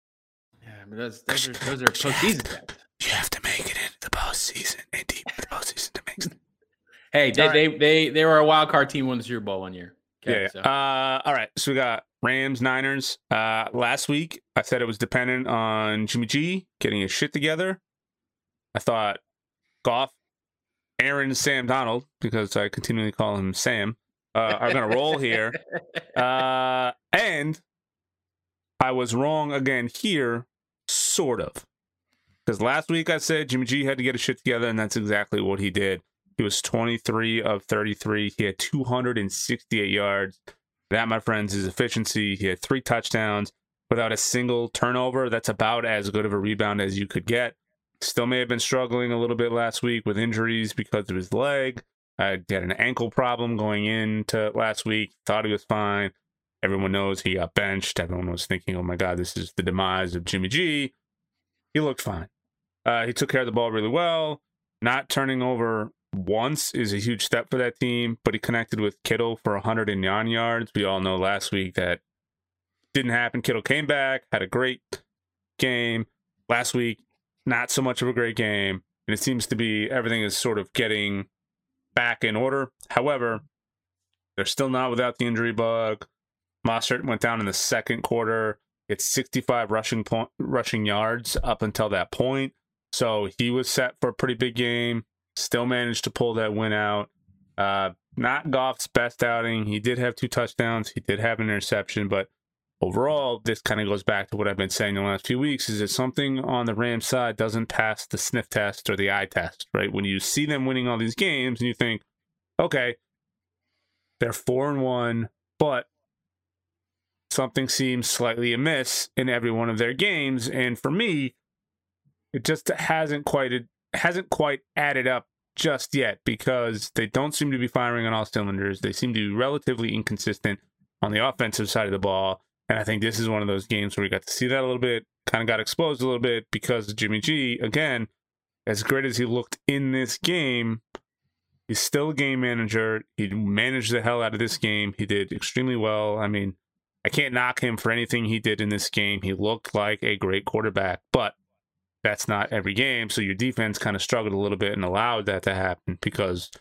Yeah, but those, those are those are postseason. You, you have to make it into the postseason and deep the postseason to make. It. Hey, they, right. they they they were a wild card team won the Super Bowl one year. Okay, yeah. So. Uh, all right. So we got Rams, Niners. Uh, last week, I said it was dependent on Jimmy G getting his shit together. I thought Goff, Aaron, Sam Donald, because I continually call him Sam, uh, are going to roll here. Uh, and I was wrong again here, sort of. Because last week I said Jimmy G had to get his shit together, and that's exactly what he did. He was 23 of 33. He had 268 yards. That, my friends, is efficiency. He had three touchdowns without a single turnover. That's about as good of a rebound as you could get. Still may have been struggling a little bit last week with injuries because of his leg. I had an ankle problem going into last week. Thought he was fine. Everyone knows he got benched. Everyone was thinking, oh my God, this is the demise of Jimmy G. He looked fine. Uh, he took care of the ball really well, not turning over once is a huge step for that team, but he connected with Kittle for 109 yards. We all know last week that didn't happen. Kittle came back, had a great game. Last week, not so much of a great game, and it seems to be everything is sort of getting back in order. However, they're still not without the injury bug. Mostert went down in the second quarter. It's 65 rushing point, rushing yards up until that point. So he was set for a pretty big game. Still managed to pull that win out. Uh, not Goff's best outing. He did have two touchdowns. He did have an interception, but overall, this kind of goes back to what I've been saying the last few weeks: is that something on the Rams side doesn't pass the sniff test or the eye test, right? When you see them winning all these games, and you think, okay, they're four and one, but something seems slightly amiss in every one of their games, and for me, it just hasn't quite it hasn't quite added up just yet because they don't seem to be firing on all cylinders. They seem to be relatively inconsistent on the offensive side of the ball. And I think this is one of those games where we got to see that a little bit, kind of got exposed a little bit because Jimmy G, again, as great as he looked in this game, he's still a game manager. He managed the hell out of this game. He did extremely well. I mean, I can't knock him for anything he did in this game. He looked like a great quarterback, but that's not every game. So your defense kind of struggled a little bit and allowed that to happen because,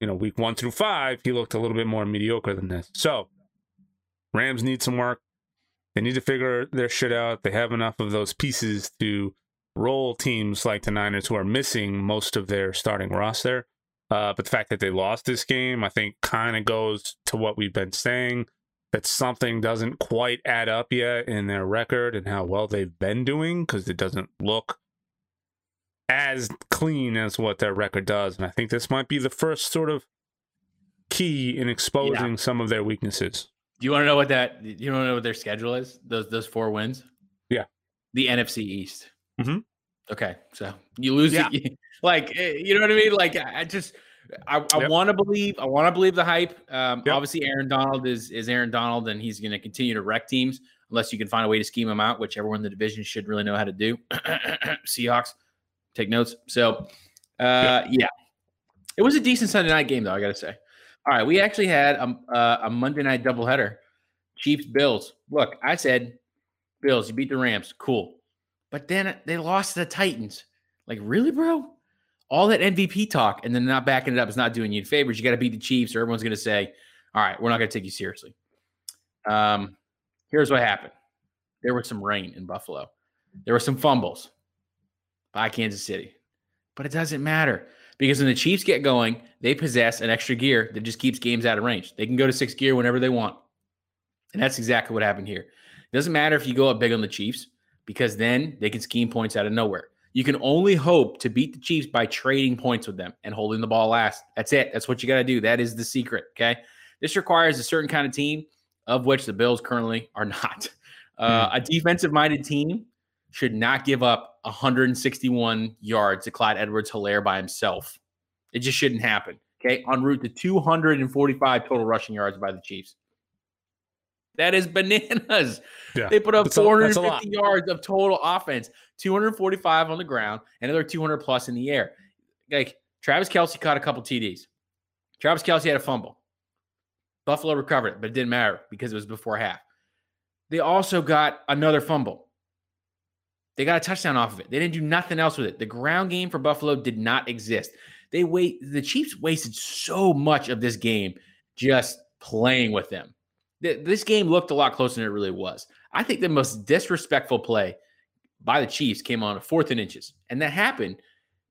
you know, week one through five, he looked a little bit more mediocre than this. So Rams need some work. They need to figure their shit out. They have enough of those pieces to roll teams like the Niners who are missing most of their starting roster. Uh, but the fact that they lost this game, I think, kind of goes to what we've been saying that something doesn't quite add up yet in their record and how well they've been doing because it doesn't look as clean as what their record does. And I think this might be the first sort of key in exposing yeah. some of their weaknesses. Do you want to know what that? You want to know what their schedule is? Those those four wins. Yeah. The NFC East. Mm-hmm. Okay, so you lose yeah. it, like eh, you know what I mean? Like I just I, I yep. want to believe. I want to believe the hype. Um, yep. Obviously, Aaron Donald is is Aaron Donald, and he's going to continue to wreck teams unless you can find a way to scheme him out, which everyone in the division should really know how to do. Seahawks, take notes. So, uh, yeah, it was a decent Sunday night game, though. I got to say. All right, we actually had a, uh, a Monday night doubleheader. Chiefs Bills. Look, I said Bills. You beat the Rams. Cool, but then they lost to the Titans. Like, really, bro? All that MVP talk and then not backing it up is not doing you favors. You got to beat the Chiefs, or everyone's going to say, "All right, we're not going to take you seriously." Um, here's what happened: there was some rain in Buffalo. There were some fumbles by Kansas City, but it doesn't matter because when the Chiefs get going, they possess an extra gear that just keeps games out of range. They can go to six gear whenever they want, and that's exactly what happened here. It doesn't matter if you go up big on the Chiefs because then they can scheme points out of nowhere. You can only hope to beat the Chiefs by trading points with them and holding the ball last. That's it. That's what you got to do. That is the secret. Okay. This requires a certain kind of team, of which the Bills currently are not. Uh, hmm. A defensive minded team should not give up 161 yards to Clyde Edwards Helaire by himself. It just shouldn't happen. Okay. En route to 245 total rushing yards by the Chiefs. That is bananas. Yeah. They put up 450 a, yards of total offense, 245 on the ground, another 200 plus in the air. Like Travis Kelce caught a couple TDs. Travis Kelce had a fumble. Buffalo recovered it, but it didn't matter because it was before half. They also got another fumble. They got a touchdown off of it. They didn't do nothing else with it. The ground game for Buffalo did not exist. They wait. The Chiefs wasted so much of this game just playing with them this game looked a lot closer than it really was. I think the most disrespectful play by the Chiefs came on a fourth and inches. And that happened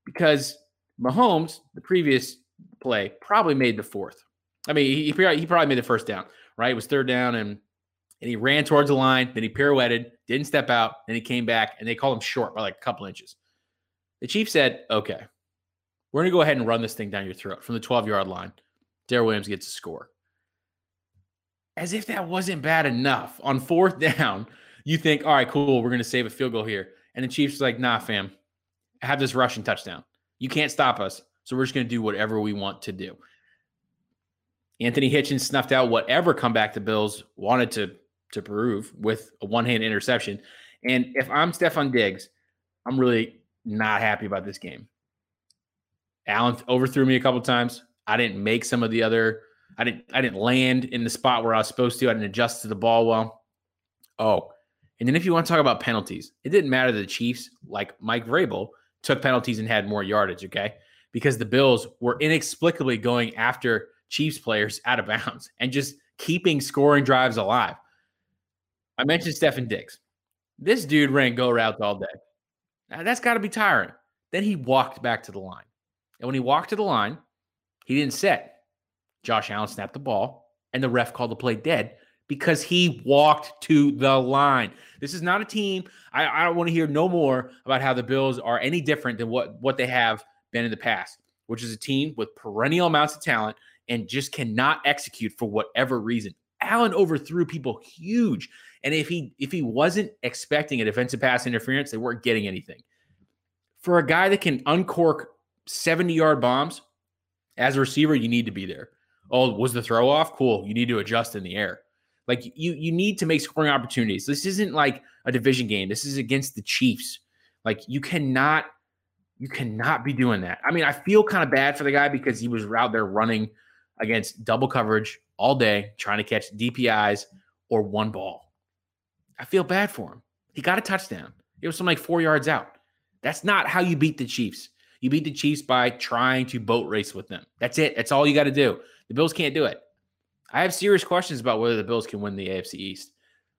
because Mahomes, the previous play, probably made the fourth. I mean, he, he probably made the first down, right? It was third down and and he ran towards the line, then he pirouetted, didn't step out, then he came back and they called him short by like a couple inches. The Chief said, okay, we're going to go ahead and run this thing down your throat from the 12 yard line. Darrel Williams gets a score as if that wasn't bad enough. On fourth down, you think, all right, cool, we're going to save a field goal here. And the Chiefs like, nah, fam, have this rushing touchdown. You can't stop us. So we're just going to do whatever we want to do. Anthony Hitchens snuffed out whatever comeback the Bills wanted to, to prove with a one hand interception. And if I'm Stefon Diggs, I'm really not happy about this game. Allen overthrew me a couple times. I didn't make some of the other I didn't I didn't land in the spot where I was supposed to. I didn't adjust to the ball well. Oh, And then if you want to talk about penalties, it didn't matter the Chiefs, like Mike Vrabel, took penalties and had more yardage, okay? Because the Bills were inexplicably going after Chiefs players out of bounds and just keeping scoring drives alive. I mentioned Stefon Diggs. This dude ran go routes all day. Now, that's got to be tiring. Then he walked back to the line. And when he walked to the line, he didn't set. Josh Allen snapped the ball, and the ref called the play dead because he walked to the line. This is not a team. I, I don't want to hear no more about how the Bills are any different than what, what they have been in the past, which is a team with perennial amounts of talent and just cannot execute for whatever reason. Allen overthrew people huge. And if he if he wasn't expecting a defensive pass interference, they weren't getting anything. For a guy that can uncork 70 yard bombs as a receiver, you need to be there. Oh, was the throw off? Cool. You need to adjust in the air. Like you you need to make scoring opportunities. This isn't like a division game. This is against the Chiefs. Like you cannot you cannot be doing that. I mean, I feel kind of bad for the guy because he was out there running against double coverage all day, trying to catch DPIs or one ball. I feel bad for him. He got a touchdown. It was some like four yards out. That's not how you beat the Chiefs. You beat the Chiefs by trying to boat race with them. That's it. That's all you got to do. The Bills can't do it. I have serious questions about whether the Bills can win the AFC East.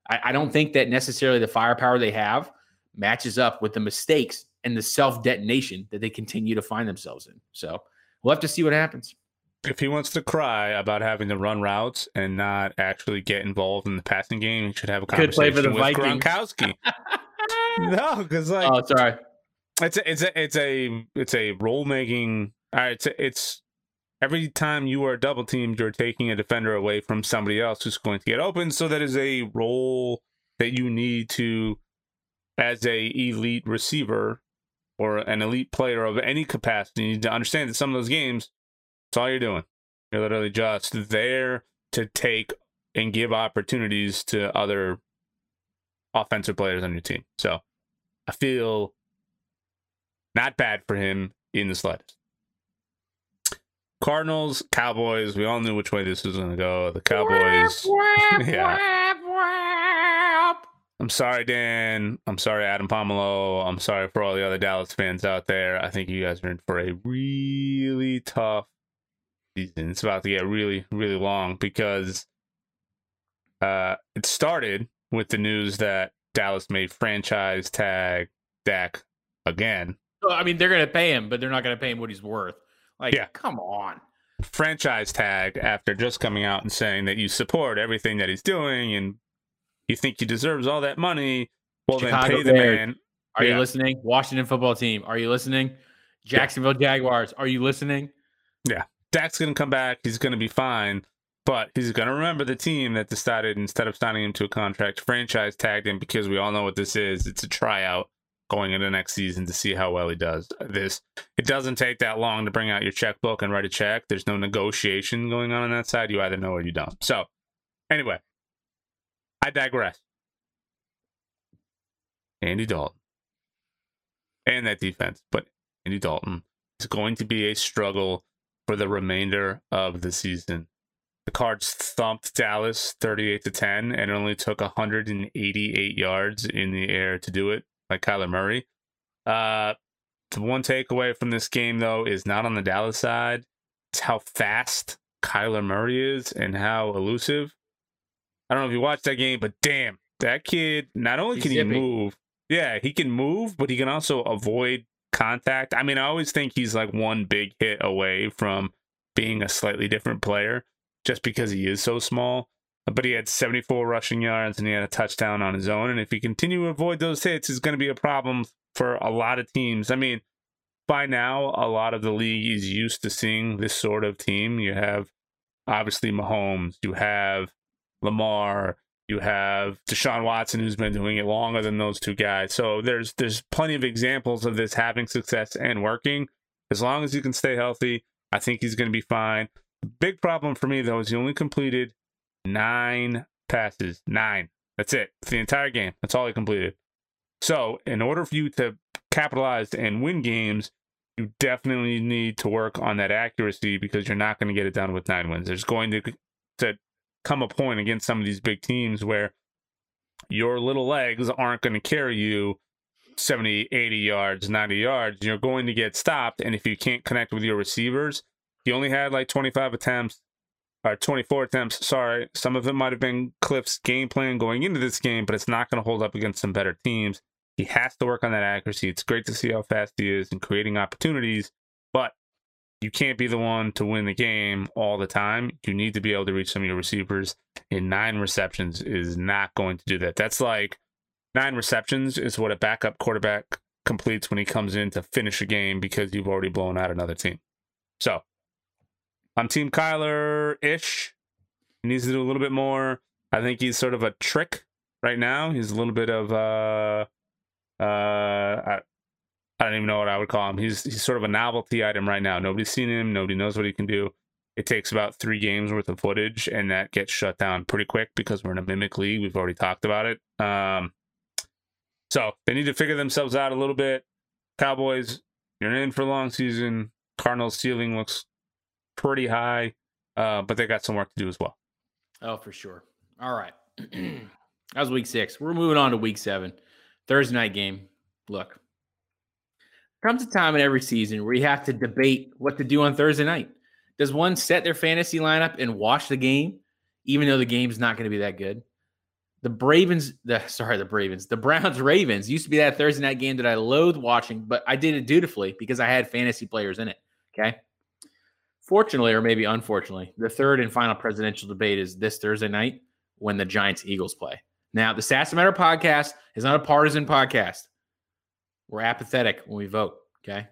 I, I don't think that necessarily the firepower they have matches up with the mistakes and the self detonation that they continue to find themselves in. So we'll have to see what happens. If he wants to cry about having to run routes and not actually get involved in the passing game, he should have a conversation with Vikings. Gronkowski. no, because like, oh, sorry, it's a, it's a it's a it's a role making. Uh, it's a, it's every time you are double teamed, you're taking a defender away from somebody else who's going to get open. So that is a role that you need to, as a elite receiver or an elite player of any capacity, you need to understand that some of those games, that's all you're doing. You're literally just there to take and give opportunities to other offensive players on your team. So I feel not bad for him in the slightest. Cardinals, Cowboys. We all knew which way this was going to go. The Cowboys. yeah. I'm sorry, Dan. I'm sorry, Adam Pomelo. I'm sorry for all the other Dallas fans out there. I think you guys are in for a really tough season. It's about to get really, really long because uh, it started with the news that Dallas made franchise tag Dak again. I mean, they're going to pay him, but they're not going to pay him what he's worth. Like, yeah. come on. Franchise tag after just coming out and saying that you support everything that he's doing and you think he deserves all that money. Well, Chicago then pay the Bears. man. Are yeah. you listening? Washington football team. Are you listening? Jacksonville yeah. Jaguars. Are you listening? Yeah. Dak's going to come back. He's going to be fine. But he's going to remember the team that decided instead of signing him to a contract, franchise tagged him because we all know what this is. It's a tryout going into next season to see how well he does. This it doesn't take that long to bring out your checkbook and write a check. There's no negotiation going on on that side. You either know or you don't. So, anyway, I digress. Andy Dalton and that defense, but Andy Dalton is going to be a struggle for the remainder of the season. The Cards thumped Dallas 38 to 10 and only took 188 yards in the air to do it like Kyler Murray. Uh, the one takeaway from this game, though, is not on the Dallas side. It's how fast Kyler Murray is and how elusive. I don't know if you watched that game, but damn, that kid, not only He's can zipping. he move, yeah, he can move, but he can also avoid contact. I mean, I always think he's like one big hit away from being a slightly different player just because he is so small but he had 74 rushing yards and he had a touchdown on his own. And if he continue to avoid those hits, it's going to be a problem for a lot of teams. I mean, by now, a lot of the league is used to seeing this sort of team. You have obviously Mahomes, you have Lamar, you have Deshaun Watson, who's been doing it longer than those two guys. So there's there's plenty of examples of this having success and working. As long as you can stay healthy, I think he's going to be fine. Big problem for me though is he only completed nine passes. Nine. That's it. It's the entire game. That's all he completed. So, in order for you to capitalize and win games, you definitely need to work on that accuracy because you're not going to get it done with nine wins. There's going to to come a point against some of these big teams where your little legs aren't going to carry you 70, 80 yards, 90 yards. You're going to get stopped. And if you can't connect with your receivers, he only had like 25 attempts or 24 attempts. Sorry. Some of it might have been Kliff's game plan going into this game, but it's not going to hold up against some better teams. He has to work on that accuracy. It's great to see how fast he is and creating opportunities, but you can't be the one to win the game all the time. You need to be able to reach some of your receivers. And nine receptions is not going to do that. That's like nine receptions is what a backup quarterback completes when he comes in to finish a game because you've already blown out another team. So I'm Team Kyler ish. He needs to do a little bit more. I think he's sort of a trick right now. He's a little bit of uh uh I, I don't even know what I would call him. He's he's sort of a novelty item right now. Nobody's seen him. Nobody knows what he can do. It takes about three games worth of footage, and that gets shut down pretty quick because we're in a mimic league. We've already talked about it. Um, so they need to figure themselves out a little bit. Cowboys, you're in for a long season. Cardinals ceiling looks pretty high, uh, but they got some work to do as well. Oh, for sure. All right. that was week six. We're moving on to week seven. Thursday night game. Look, comes a time in every season where you have to debate what to do on Thursday night. Does one set their fantasy lineup and watch the game, even though the game's not going to be that good? The Bravens, the sorry, the Bravens, the Browns Ravens used to be that Thursday night game that I loathed watching, but I did it dutifully because I had fantasy players in it. Okay. Fortunately, or maybe unfortunately, the third and final presidential debate is this Thursday night when the Giants Eagles play. Now, the Stats Matter podcast is not a partisan podcast. We're apathetic when we vote. Okay.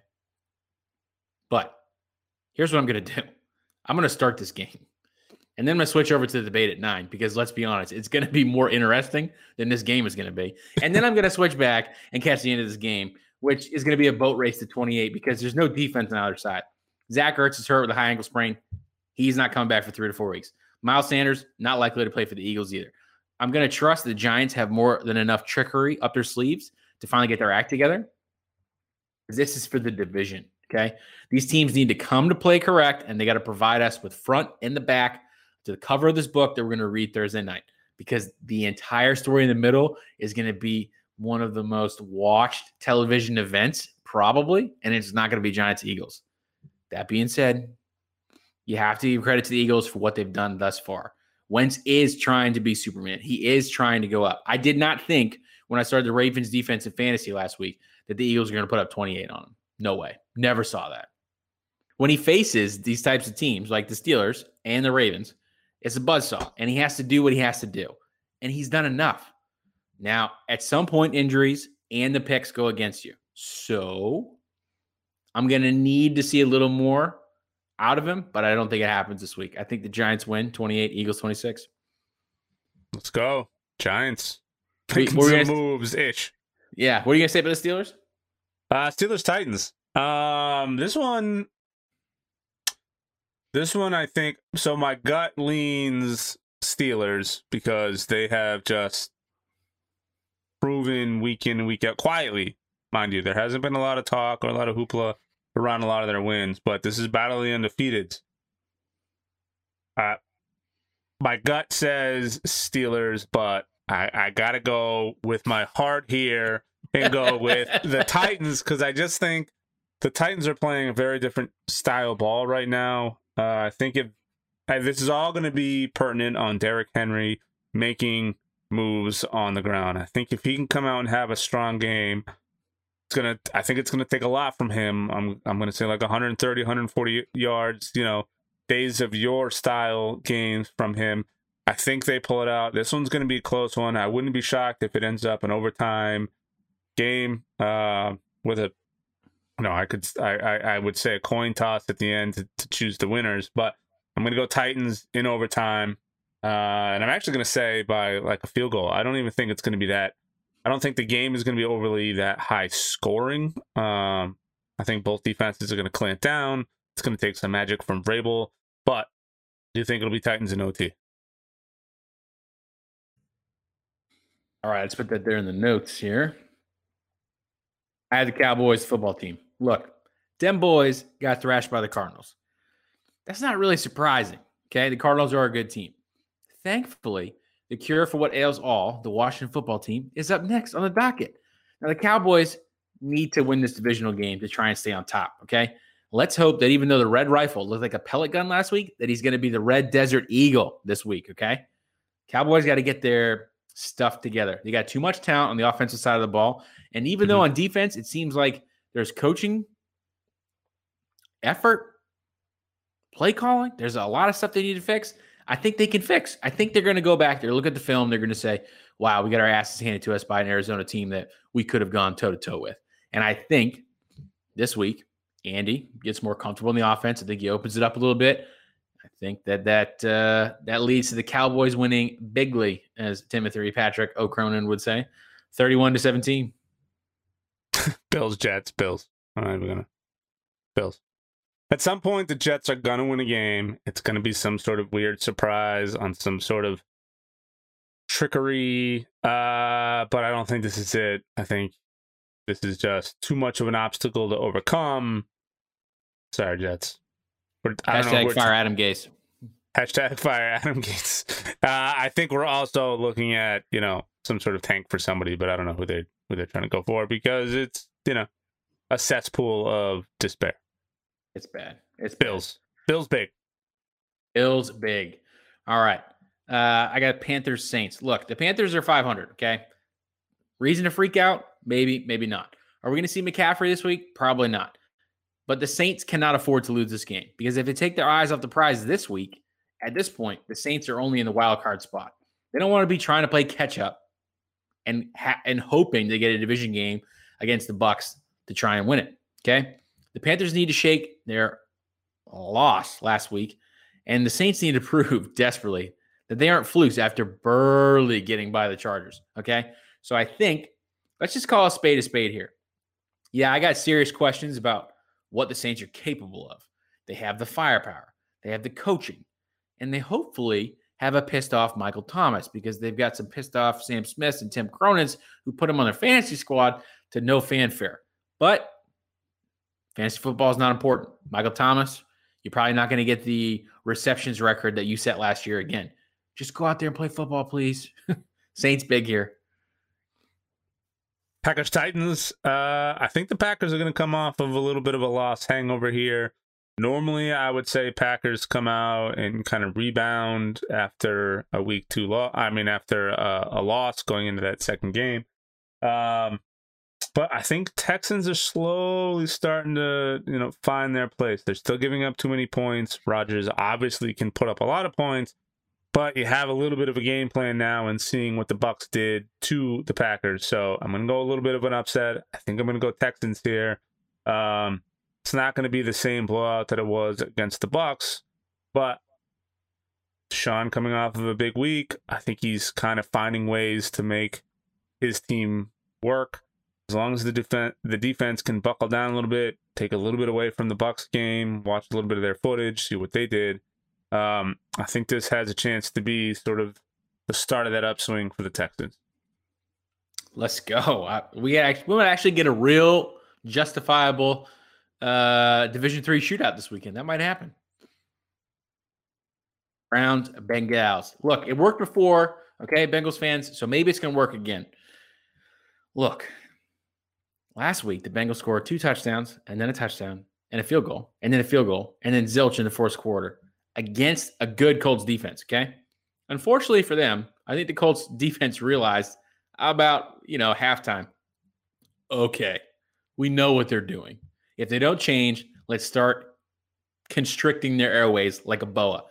But here's what I'm going to do I'm going to start this game. And then I'm going to switch over to the debate at nine because let's be honest, it's going to be more interesting than this game is going to be. And then I'm going to switch back and catch the end of this game, which is going to be a boat race to 28 because there's no defense on either side. Zach Ertz is hurt with a high ankle sprain. He's not coming back for three to four weeks. Miles Sanders, not likely to play for the Eagles either. I'm going to trust the Giants have more than enough trickery up their sleeves to finally get their act together. This is for the division. Okay. These teams need to come to play correct and they got to provide us with front and the back to the cover of this book that we're going to read Thursday night because the entire story in the middle is going to be one of the most watched television events, probably, and it's not going to be Giants Eagles. That being said, you have to give credit to the Eagles for what they've done thus far. Wentz is trying to be Superman. He is trying to go up. I did not think when I started the Ravens defense in fantasy last week that the Eagles are going to put up 28 on him. No way. Never saw that. When he faces these types of teams like the Steelers and the Ravens, it's a buzzsaw and he has to do what he has to do. And he's done enough. Now, at some point, injuries and the picks go against you. So I'm going to need to see a little more out of him, but I don't think it happens this week. I think the Giants win 28, Eagles 26. Let's go. Giants. Making some moves ish. Yeah. What are you going to say about the Steelers? Uh, Steelers Titans. Um, this one, this one, I think. So my gut leans Steelers because they have just proven week in and week out quietly, mind you. There hasn't been a lot of talk or a lot of hoopla around a lot of their wins, but this is battle of the undefeated. Uh, my gut says Steelers, but I, I gotta go with my heart here and go with the Titans because I just think the Titans are playing a very different style ball right now. Uh, I think if uh, this is all going to be pertinent on Derrick Henry making moves on the ground. I think if he can come out and have a strong game, it's gonna. I think it's gonna take a lot from him. I'm. I'm gonna say like 130, 140 yards. You know, days of your style games from him. I think they pull it out. This one's to be a close one. I wouldn't be shocked if it ends up an overtime game uh, with a no, I could I, I, I would say a coin toss at the end to, to choose the winners, but I'm gonna go Titans in overtime, uh, and I'm actually gonna say by like a field goal. I don't even think it's gonna be that. I don't think the game is gonna be overly that high scoring. Um, I think both defenses are gonna clamp down. It's gonna take some magic from Vrabel, but do you think it'll be Titans in OT? All right, let's put that there in the notes here. I had the Cowboys football team. Look, them boys got thrashed by the Cardinals. That's not really surprising. Okay. The Cardinals are a good team. Thankfully, The cure for what ails all, the Washington football team, is up next on the docket. Now, the Cowboys need to win this divisional game to try and stay on top. Okay. Let's hope that even though the red rifle looked like a pellet gun last week, that he's going to be the red desert eagle this week. Okay. Cowboys got to get their stuff together. They got too much talent on the offensive side of the ball. And even mm-hmm. though on defense, it seems like there's coaching, effort, play calling, there's a lot of stuff they need to fix. I think they can fix. I think they're going to go back there, look at the film. They're going to say, wow, we got our asses handed to us by an Arizona team that we could have gone toe to toe with. And I think this week, Andy gets more comfortable in the offense. I think he opens it up a little bit. I think that that uh, that leads to the Cowboys winning bigly, as Timothy Patrick O'Cronin would say, thirty-one to seventeen. Bills, Jets, Bills. All right, we're gonna Bills. At some point, the Jets are gonna win a game. It's gonna be some sort of weird surprise on some sort of trickery. Uh, but I don't think this is it. I think this is just too much of an obstacle to overcome. Sorry, Jets. We're, Hashtag fire Adam Gase. Hashtag fire Adam Gase. Uh, I think we're also looking at you know some sort of tank for somebody, but I don't know who they who they're trying to go for because it's you know a cesspool of despair. It's bad. It's Bills. Bad. Bills big. Bills big. All right. Uh, I got Panthers Saints. Look, the Panthers are 500. Okay. Reason to freak out? Maybe, maybe not. Are we going to see McCaffrey this week? Probably not. But the Saints cannot afford to lose this game because if they take their eyes off the prize this week, at this point, the Saints are only in the wild card spot. They don't want to be trying to play catch up and ha- and hoping to get a division game against the Bucs to try and win it. Okay, the Panthers need to shake their loss last week, and the Saints need to prove desperately that they aren't flukes after barely getting by the Chargers. Okay, so I think let's just call a spade a spade here. Yeah, I got serious questions about what the Saints are capable of. They have the firepower, they have the coaching, and they hopefully have a pissed off Michael Thomas because they've got some pissed off Sam Smiths and Tim Cronins who put him on their fantasy squad to no fanfare. But fantasy football is not important. Michael Thomas, you're probably not going to get the receptions record that you set last year again. Just go out there and play football, please. Saints big here. Packers Titans. Uh, I think the Packers are going to come off of a little bit of a loss hangover here. Normally, I would say Packers come out and kind of rebound after a week two loss. I mean, after a, a, loss going into that second game. Um, but I think Texans are slowly starting to, you know, find their place. They're still giving up too many points. Rodgers obviously can put up a lot of points, but you have a little bit of a game plan now and seeing what the Bucs did to the Packers. So I'm going to go a little bit of an upset. I think I'm going to go Texans here. Um, it's not going to be the same blowout that it was against the Bucs, but Sean coming off of a big week, I think he's kind of finding ways to make his team work. As long as the defense the defense can buckle down a little bit, take a little bit away from the Bucs game, watch a little bit of their footage, see what they did um, I think this has a chance to be sort of the start of that upswing for the Texans. Let's go. I, we we might actually get a real justifiable uh, Division three shootout this weekend. That might happen. Browns, Bengals. Look, it worked before. Okay, Bengals fans. So maybe it's going to work again. Look, last week the Bengals scored two touchdowns and then a touchdown and a field goal and then a field goal and then zilch in the fourth quarter against a good Colts defense. Okay. Unfortunately for them, I think the Colts defense realized about, you know, halftime, okay, we know what they're doing. If they don't change, let's start constricting their airways like a boa.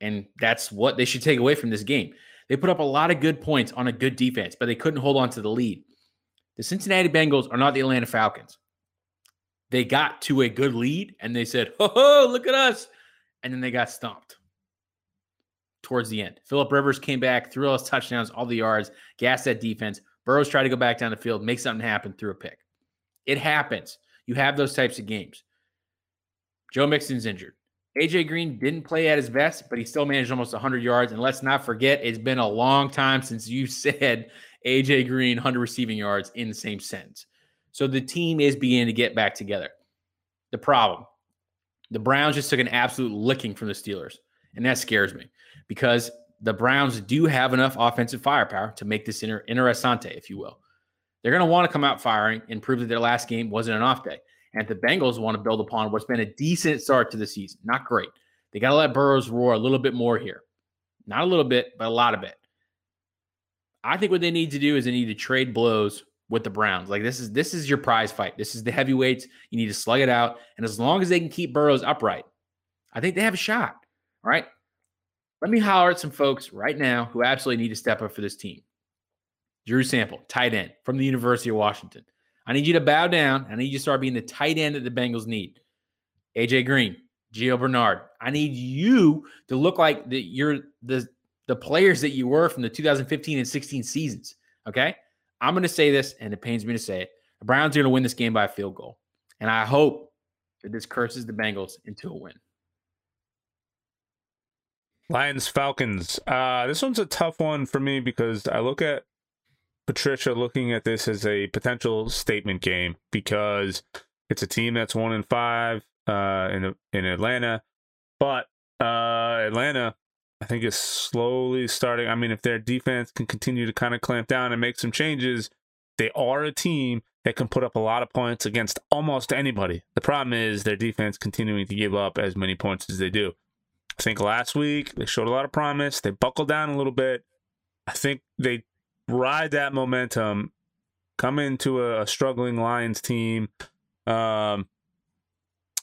And that's what they should take away from this game. They put up a lot of good points on a good defense, but they couldn't hold on to the lead. The Cincinnati Bengals are not the Atlanta Falcons. They got to a good lead and they said, Oh, look at us and then they got stomped towards the end. Philip Rivers came back, threw all his touchdowns, all the yards, gassed that defense. Burrows tried to go back down the field, make something happen, threw a pick. It happens. You have those types of games. Joe Mixon's injured. AJ Green didn't play at his best, but he still managed almost 100 yards. And let's not forget, it's been a long time since you said AJ Green 100 receiving yards in the same sentence. So the team is beginning to get back together. The problem the Browns just took an absolute licking from the Steelers. And that scares me because the Browns do have enough offensive firepower to make this inter- interessante, if you will. They're going to want to come out firing and prove that their last game wasn't an off day. And the Bengals want to build upon what's been a decent start to the season. Not great. They got to let Burrows roar a little bit more here. Not a little bit, but a lot of it. I think what they need to do is they need to trade blows with the Browns. Like this is this is your prize fight. This is the heavyweights. You need to slug it out. And as long as they can keep Burrows upright, I think they have a shot. All right. Let me holler at some folks right now who absolutely need to step up for this team. Drew Sample, tight end from the University of Washington. I need you to bow down. I need you to start being the tight end that the Bengals need. AJ Green, Gio Bernard. I need you to look like that you're the the players that you were from the 2015 and 16 seasons. Okay. I'm going to say this, and it pains me to say it. The Browns are going to win this game by a field goal. And I hope that this curses the Bengals into a win. Lions Falcons. Uh, this one's a tough one for me because I look at Patricia looking at this as a potential statement game because it's a team that's one in five uh, in in Atlanta, but uh, Atlanta I think it's slowly starting. I mean, if their defense can continue to kind of clamp down and make some changes, they are a team that can put up a lot of points against almost anybody. The problem is their defense continuing to give up as many points as they do. I think last week they showed a lot of promise. They buckled down a little bit. I think they ride that momentum, come into a, struggling Lions team. Um,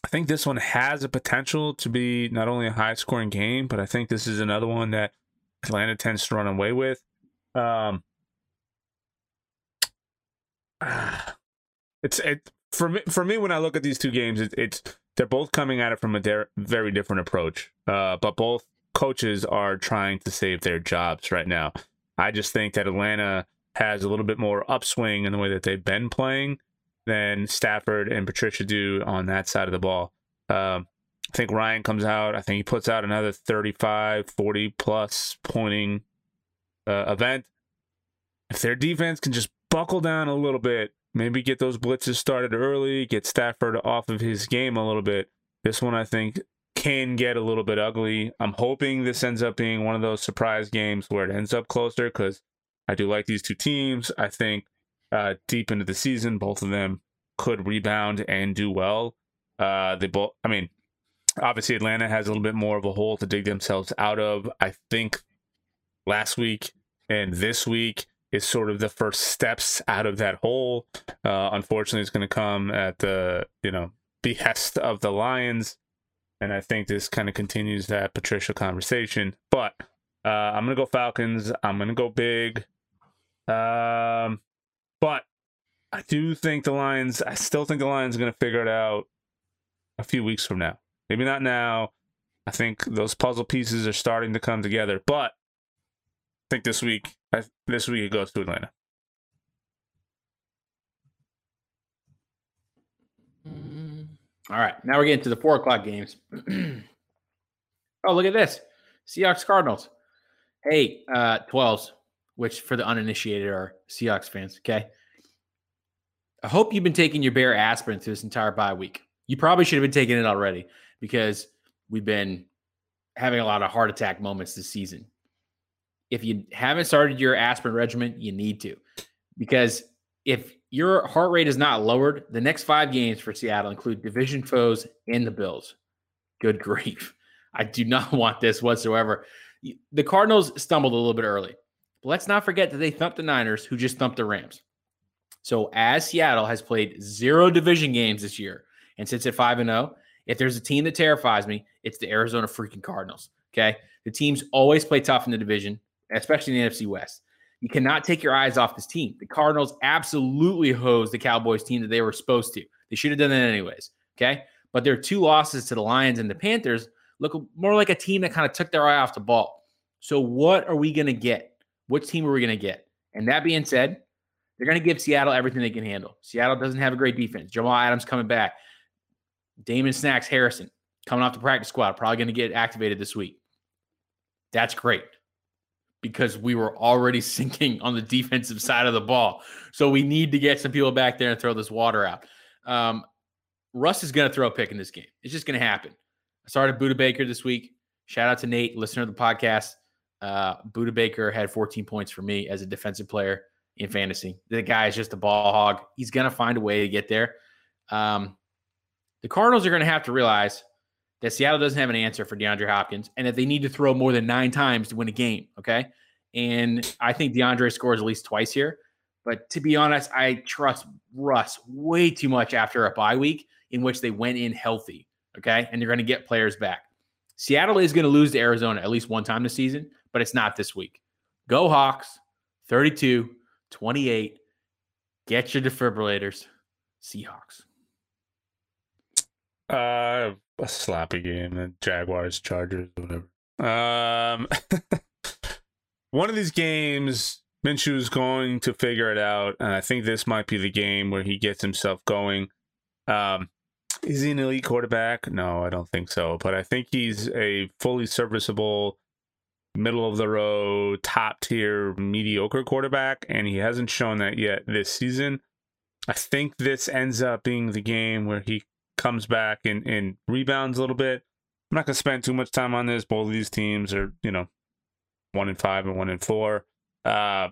I think this one has a potential to be not only a high scoring game, but I think this is another one that Atlanta tends to run away with. Um, it's it for me for me when I look at these two games, it, it's they're both coming at it from a de- very different approach. Uh, but both coaches are trying to save their jobs right now. I just think that Atlanta has a little bit more upswing in the way that they've been playing than Stafford and Patricia do on that side of the ball. Um, I think Ryan comes out. I think he puts out another 35, 40 plus pointing uh, event. If their defense can just buckle down a little bit, maybe get those blitzes started early, get Stafford off of his game a little bit, this one I think can get a little bit ugly. I'm hoping this ends up being one of those surprise games where it ends up closer because I do like these two teams. I think uh, deep into the season, both of them could rebound and do well. Uh, they both, I mean, obviously Atlanta has a little bit more of a hole to dig themselves out of. I think last week and this week is sort of the first steps out of that hole. Uh, unfortunately, it's going to come at the you know behest of the Lions, and I think this kind of continues that Patricia conversation. But uh, I'm going to go Falcons. I'm going to go big. Um, but I do think the Lions, I still think the Lions are going to figure it out a few weeks from now. Maybe not now. I think those puzzle pieces are starting to come together. But I think this week, this week it goes to Atlanta. All right. Now we're getting to the four o'clock games. oh, look at this Seahawks Cardinals. Hey, uh, 12s which for the uninitiated are Seahawks fans. Okay. I hope you've been taking your bear aspirin through this entire bye week. You probably should have been taking it already because we've been having a lot of heart attack moments this season. If you haven't started your aspirin regimen, you need to. Because if your heart rate is not lowered, the next five games for Seattle include division foes and the Bills. Good grief. I do not want this whatsoever. The Cardinals stumbled a little bit early. But let's not forget that they thumped the Niners, who just thumped the Rams. So as Seattle has played zero division games this year and sits at 5 and 0, if there's a team that terrifies me, it's the Arizona freaking Cardinals. Okay. The teams always play tough in the division, especially in the NFC West. You cannot take your eyes off this team. The Cardinals absolutely hosed the Cowboys team that they were supposed to. They should have done that anyways. Okay. But their two losses to the Lions and the Panthers look more like a team that kind of took their eye off the ball. So, what are we going to get? Which team are we going to get? And that being said, they're going to give Seattle everything they can handle. Seattle doesn't have a great defense. Jamal Adams coming back. Damon Snacks Harrison coming off the practice squad, probably going to get activated this week. That's great because we were already sinking on the defensive side of the ball. So we need to get some people back there and throw this water out. Um, Russ is going to throw a pick in this game. It's just going to happen. I started Budda Baker this week. Shout out to Nate, listener of the podcast. Uh, Budda Baker had 14 points for me as a defensive player in fantasy. The guy is just a ball hog. He's going to find a way to get there. Um, the Cardinals are going to have to realize that Seattle doesn't have an answer for DeAndre Hopkins and that they need to throw more than nine times to win a game. Okay. And I think DeAndre scores at least twice here. But to be honest, I trust Russ way too much after a bye week in which they went in healthy. Okay. And they're going to get players back. Seattle is going to lose to Arizona at least one time this season, but it's not this week. Go Hawks 32 28. Get your defibrillators. Seahawks. Uh, a sloppy game. Jaguars, Chargers, whatever. Um, one of these games, Minshew is going to figure it out, and I think this might be the game where he gets himself going. Um, is he an elite quarterback? No, I don't think so. But I think he's a fully serviceable, middle of the road, top tier, mediocre quarterback, and he hasn't shown that yet this season. I think this ends up being the game where he comes back and, and rebounds a little bit. I'm not to spend too much time on this. Both of these teams are, you know, one in five and one in four. Uh,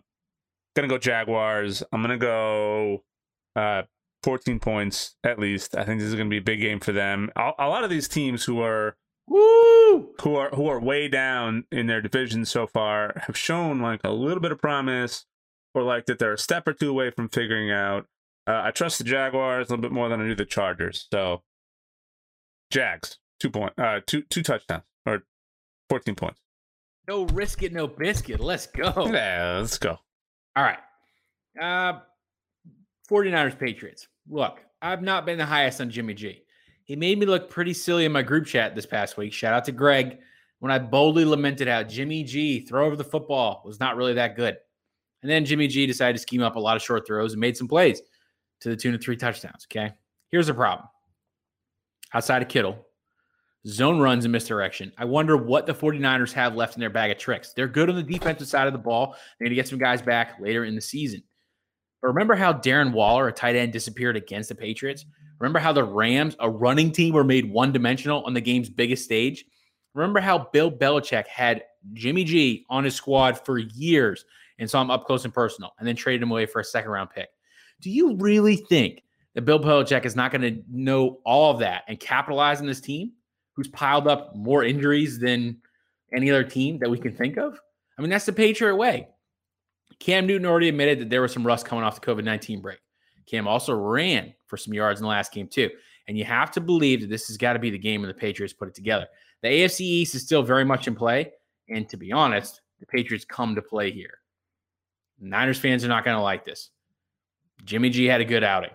gonna go Jaguars. I'm gonna go uh, 14 points at least. I think this is gonna be a big game for them. A, a lot of these teams who are Woo! who are who are way down in their division so far have shown like a little bit of promise, or like that they're a step or two away from figuring out. Uh, I trust the Jaguars a little bit more than I do the Chargers. So, Jags two point, uh, two two touchdowns or 14 points. No risk it, no biscuit. Let's go. Yeah, let's go. All right. Uh 49ers Patriots. Look, I've not been the highest on Jimmy G. He made me look pretty silly in my group chat this past week. Shout out to Greg when I boldly lamented how Jimmy G throw over the football was not really that good. And then Jimmy G decided to scheme up a lot of short throws and made some plays to the tune of three touchdowns. Okay. Here's the problem. Outside of Kittle, zone runs and misdirection. I wonder what the 49ers have left in their bag of tricks. They're good on the defensive side of the ball. They need to get some guys back later in the season. But remember how Darren Waller, a tight end, disappeared against the Patriots? Remember how the Rams, a running team, were made one dimensional on the game's biggest stage? Remember how Bill Belichick had Jimmy G on his squad for years and saw him up close and personal and then traded him away for a second round pick? Do you really think that Bill Belichick is not going to know all of that and capitalize on this team who's piled up more injuries than any other team that we can think of? I mean, that's the Patriot way. Cam Newton already admitted that there was some rust coming off the COVID 19 break. Cam also ran for some yards in the last game, too. And you have to believe that this has got to be the game when the Patriots put it together. The AFC East is still very much in play. And to be honest, the Patriots come to play here. Niners fans are not going to like this. Jimmy G had a good outing.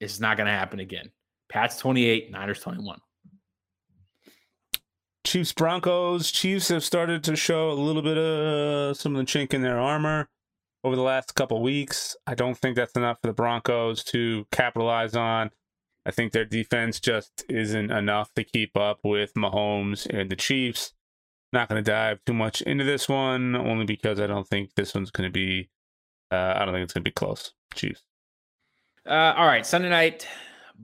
It's not going to happen again. Pats 28, Niners 21. Chiefs Broncos. Chiefs have started to show a little bit of some of the chink in their armor over the last couple weeks. I don't think that's enough for the Broncos to capitalize on. I think their defense just isn't enough to keep up with Mahomes and the Chiefs. Not going to dive too much into this one, only because I don't think this one's going to be. Uh, I don't think it's going to be close. Chiefs. Uh, all right, Sunday night,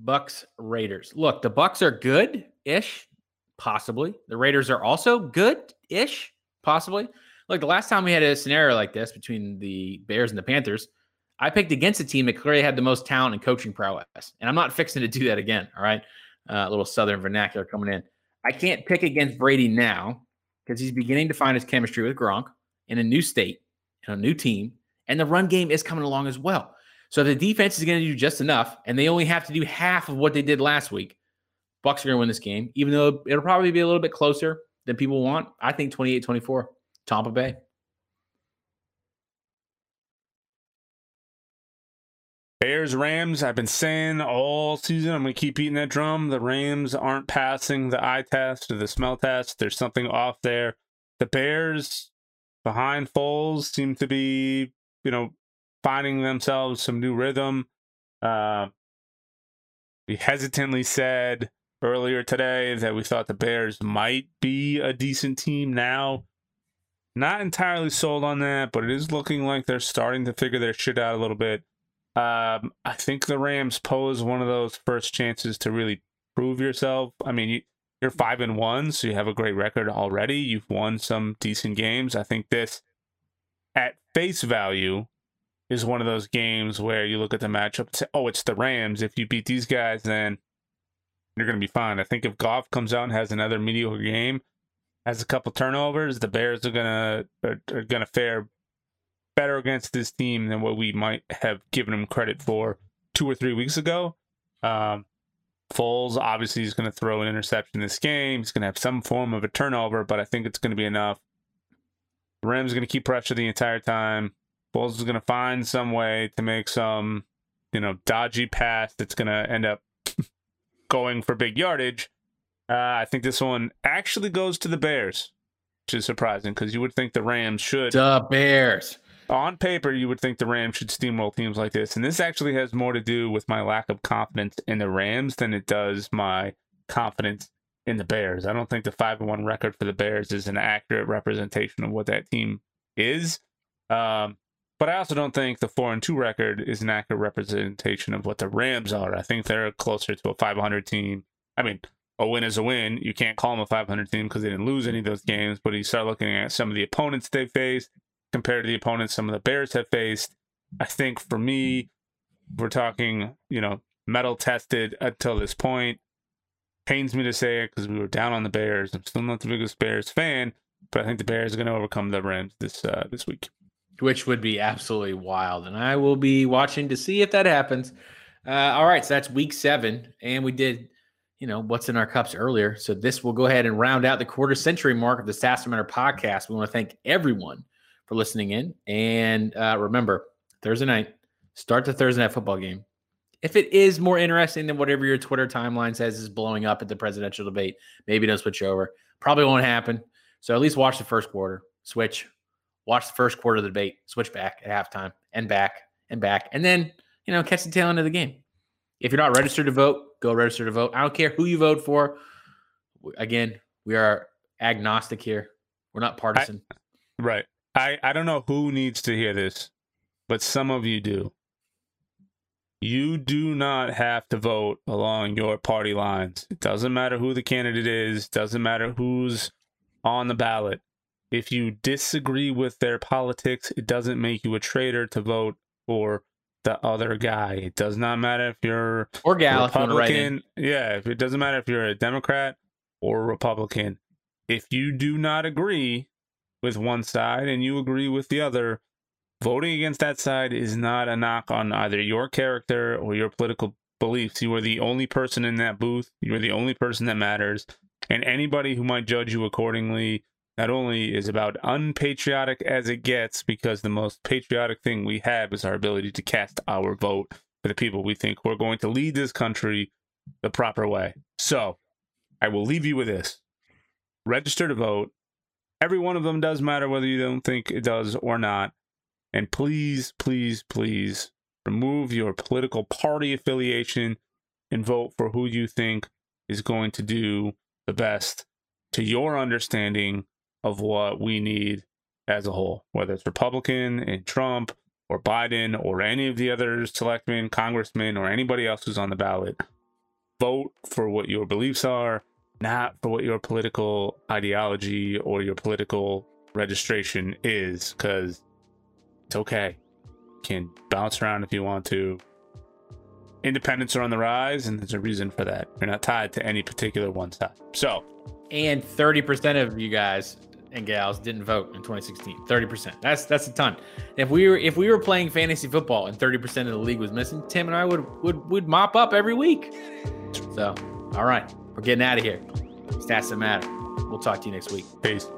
Bucs Raiders. Look, the Bucs are good ish, possibly. The Raiders are also good ish, possibly. Like the last time we had a scenario like this between the Bears and the Panthers, I picked against a team that clearly had the most talent and coaching prowess, and I'm not fixing to do that again. All right, uh, a little Southern vernacular coming in. I can't pick against Brady now because he's beginning to find his chemistry with Gronk in a new state, in a new team, and the run game is coming along as well. So the defense is going to do just enough, and they only have to do half of what they did last week. Bucs are going to win this game, even though it'll probably be a little bit closer than people want. I think 28 24, Tampa Bay. Bears Rams. I've been saying all season I'm going to keep beating that drum. The Rams aren't passing the eye test or the smell test. There's something off there. The Bears behind Foles seem to be, you know, finding themselves some new rhythm. Uh, we hesitantly said earlier today that we thought the Bears might be a decent team now. Not entirely sold on that, but it is looking like they're starting to figure their shit out a little bit. Um, I think the Rams pose one of those first chances to really prove yourself. I mean, you, you're five and one, so you have a great record already. You've won some decent games. I think this, at face value, is one of those games where you look at the matchup and say, "Oh, it's the Rams. If you beat these guys, then you're going to be fine." I think if Goff comes out and has another mediocre game, has a couple turnovers, the Bears are gonna are, are gonna fare better against this team than what we might have given them credit for two or three weeks ago. Um, Foles obviously is going to throw an interception this game. He's going to have some form of a turnover, but I think it's going to be enough. Rams going to keep pressure the entire time. Foles is going to find some way to make some, you know, dodgy pass that's going to end up going for big yardage. Uh, I think this one actually goes to the Bears, which is surprising because you would think the Rams should. The Bears on paper, you would think the Rams should steamroll teams like this. And this actually has more to do with my lack of confidence in the Rams than it does my confidence in the Bears. I don't think the 5 1 record for the Bears is an accurate representation of what that team is. Um, but I also don't think the 4 and 2 record is an accurate representation of what the Rams are. I think they're closer to a 500 team. I mean, a win is a win. You can't call them a 500 team because they didn't lose any of those games. But you start looking at some of the opponents they faced, compared to the opponents some of the Bears have faced. I think for me, we're talking, you know, mettle tested until this point. Pains me to say it because we were down on the Bears. I'm still not the biggest Bears fan, but I think the Bears are going to overcome the Rams this uh, this week, which would be absolutely wild. And I will be watching to see if that happens. Uh, all right, so that's week seven, and we did, you know, what's in our cups earlier. So this will go ahead and round out the quarter century mark of the Stats Matter podcast. We want to thank everyone for listening in. And uh, remember, Thursday night, start the Thursday night football game. If it is more interesting than whatever your Twitter timeline says is blowing up at the presidential debate, maybe don't switch over. Probably won't happen. So at least watch the first quarter, switch, watch the first quarter of the debate, switch back at halftime and back and back. And then, you know, catch the tail end of the game. If you're not registered to vote, go register to vote. I don't care who you vote for. Again, we are agnostic here. We're not partisan. I, right. I, I don't know who needs to hear this, but some of you do. You do not have to vote along your party lines. It doesn't matter who the candidate is, doesn't matter who's on the ballot. If you disagree with their politics, it doesn't make you a traitor to vote for the other guy. It does not matter if you're or gal Republican. Yeah, if it doesn't matter if you're a Democrat or Republican. If you do not agree with one side and you agree with the other, voting against that side is not a knock on either your character or your political beliefs. You are the only person in that booth. You are the only person that matters. And anybody who might judge you accordingly not only is about unpatriotic as it gets, because the most patriotic thing we have is our ability to cast our vote for the people we think who are going to lead this country the proper way. So I will leave you with this register to vote Every one of them does matter whether you don't think it does or not. And please, please, please remove your political party affiliation and vote for who you think is going to do the best to your understanding of what we need as a whole, whether it's Republican and Trump or Biden or any of the other selectmen, congressmen, or anybody else who's on the ballot. Vote for what your beliefs are not for what your political ideology or your political registration is, because it's okay. You can bounce around if you want to. Independents are on the rise, and there's a reason for that. You're not tied to any particular one side. So, and 30% of you guys and gals didn't vote in 2016. 30%. That's that's a ton. If we were if we were playing fantasy football and 30% of the league was missing, Tim and I would would would mop up every week. So, all right. We're getting out of here. Stats that matter. We'll talk to you next week. Peace.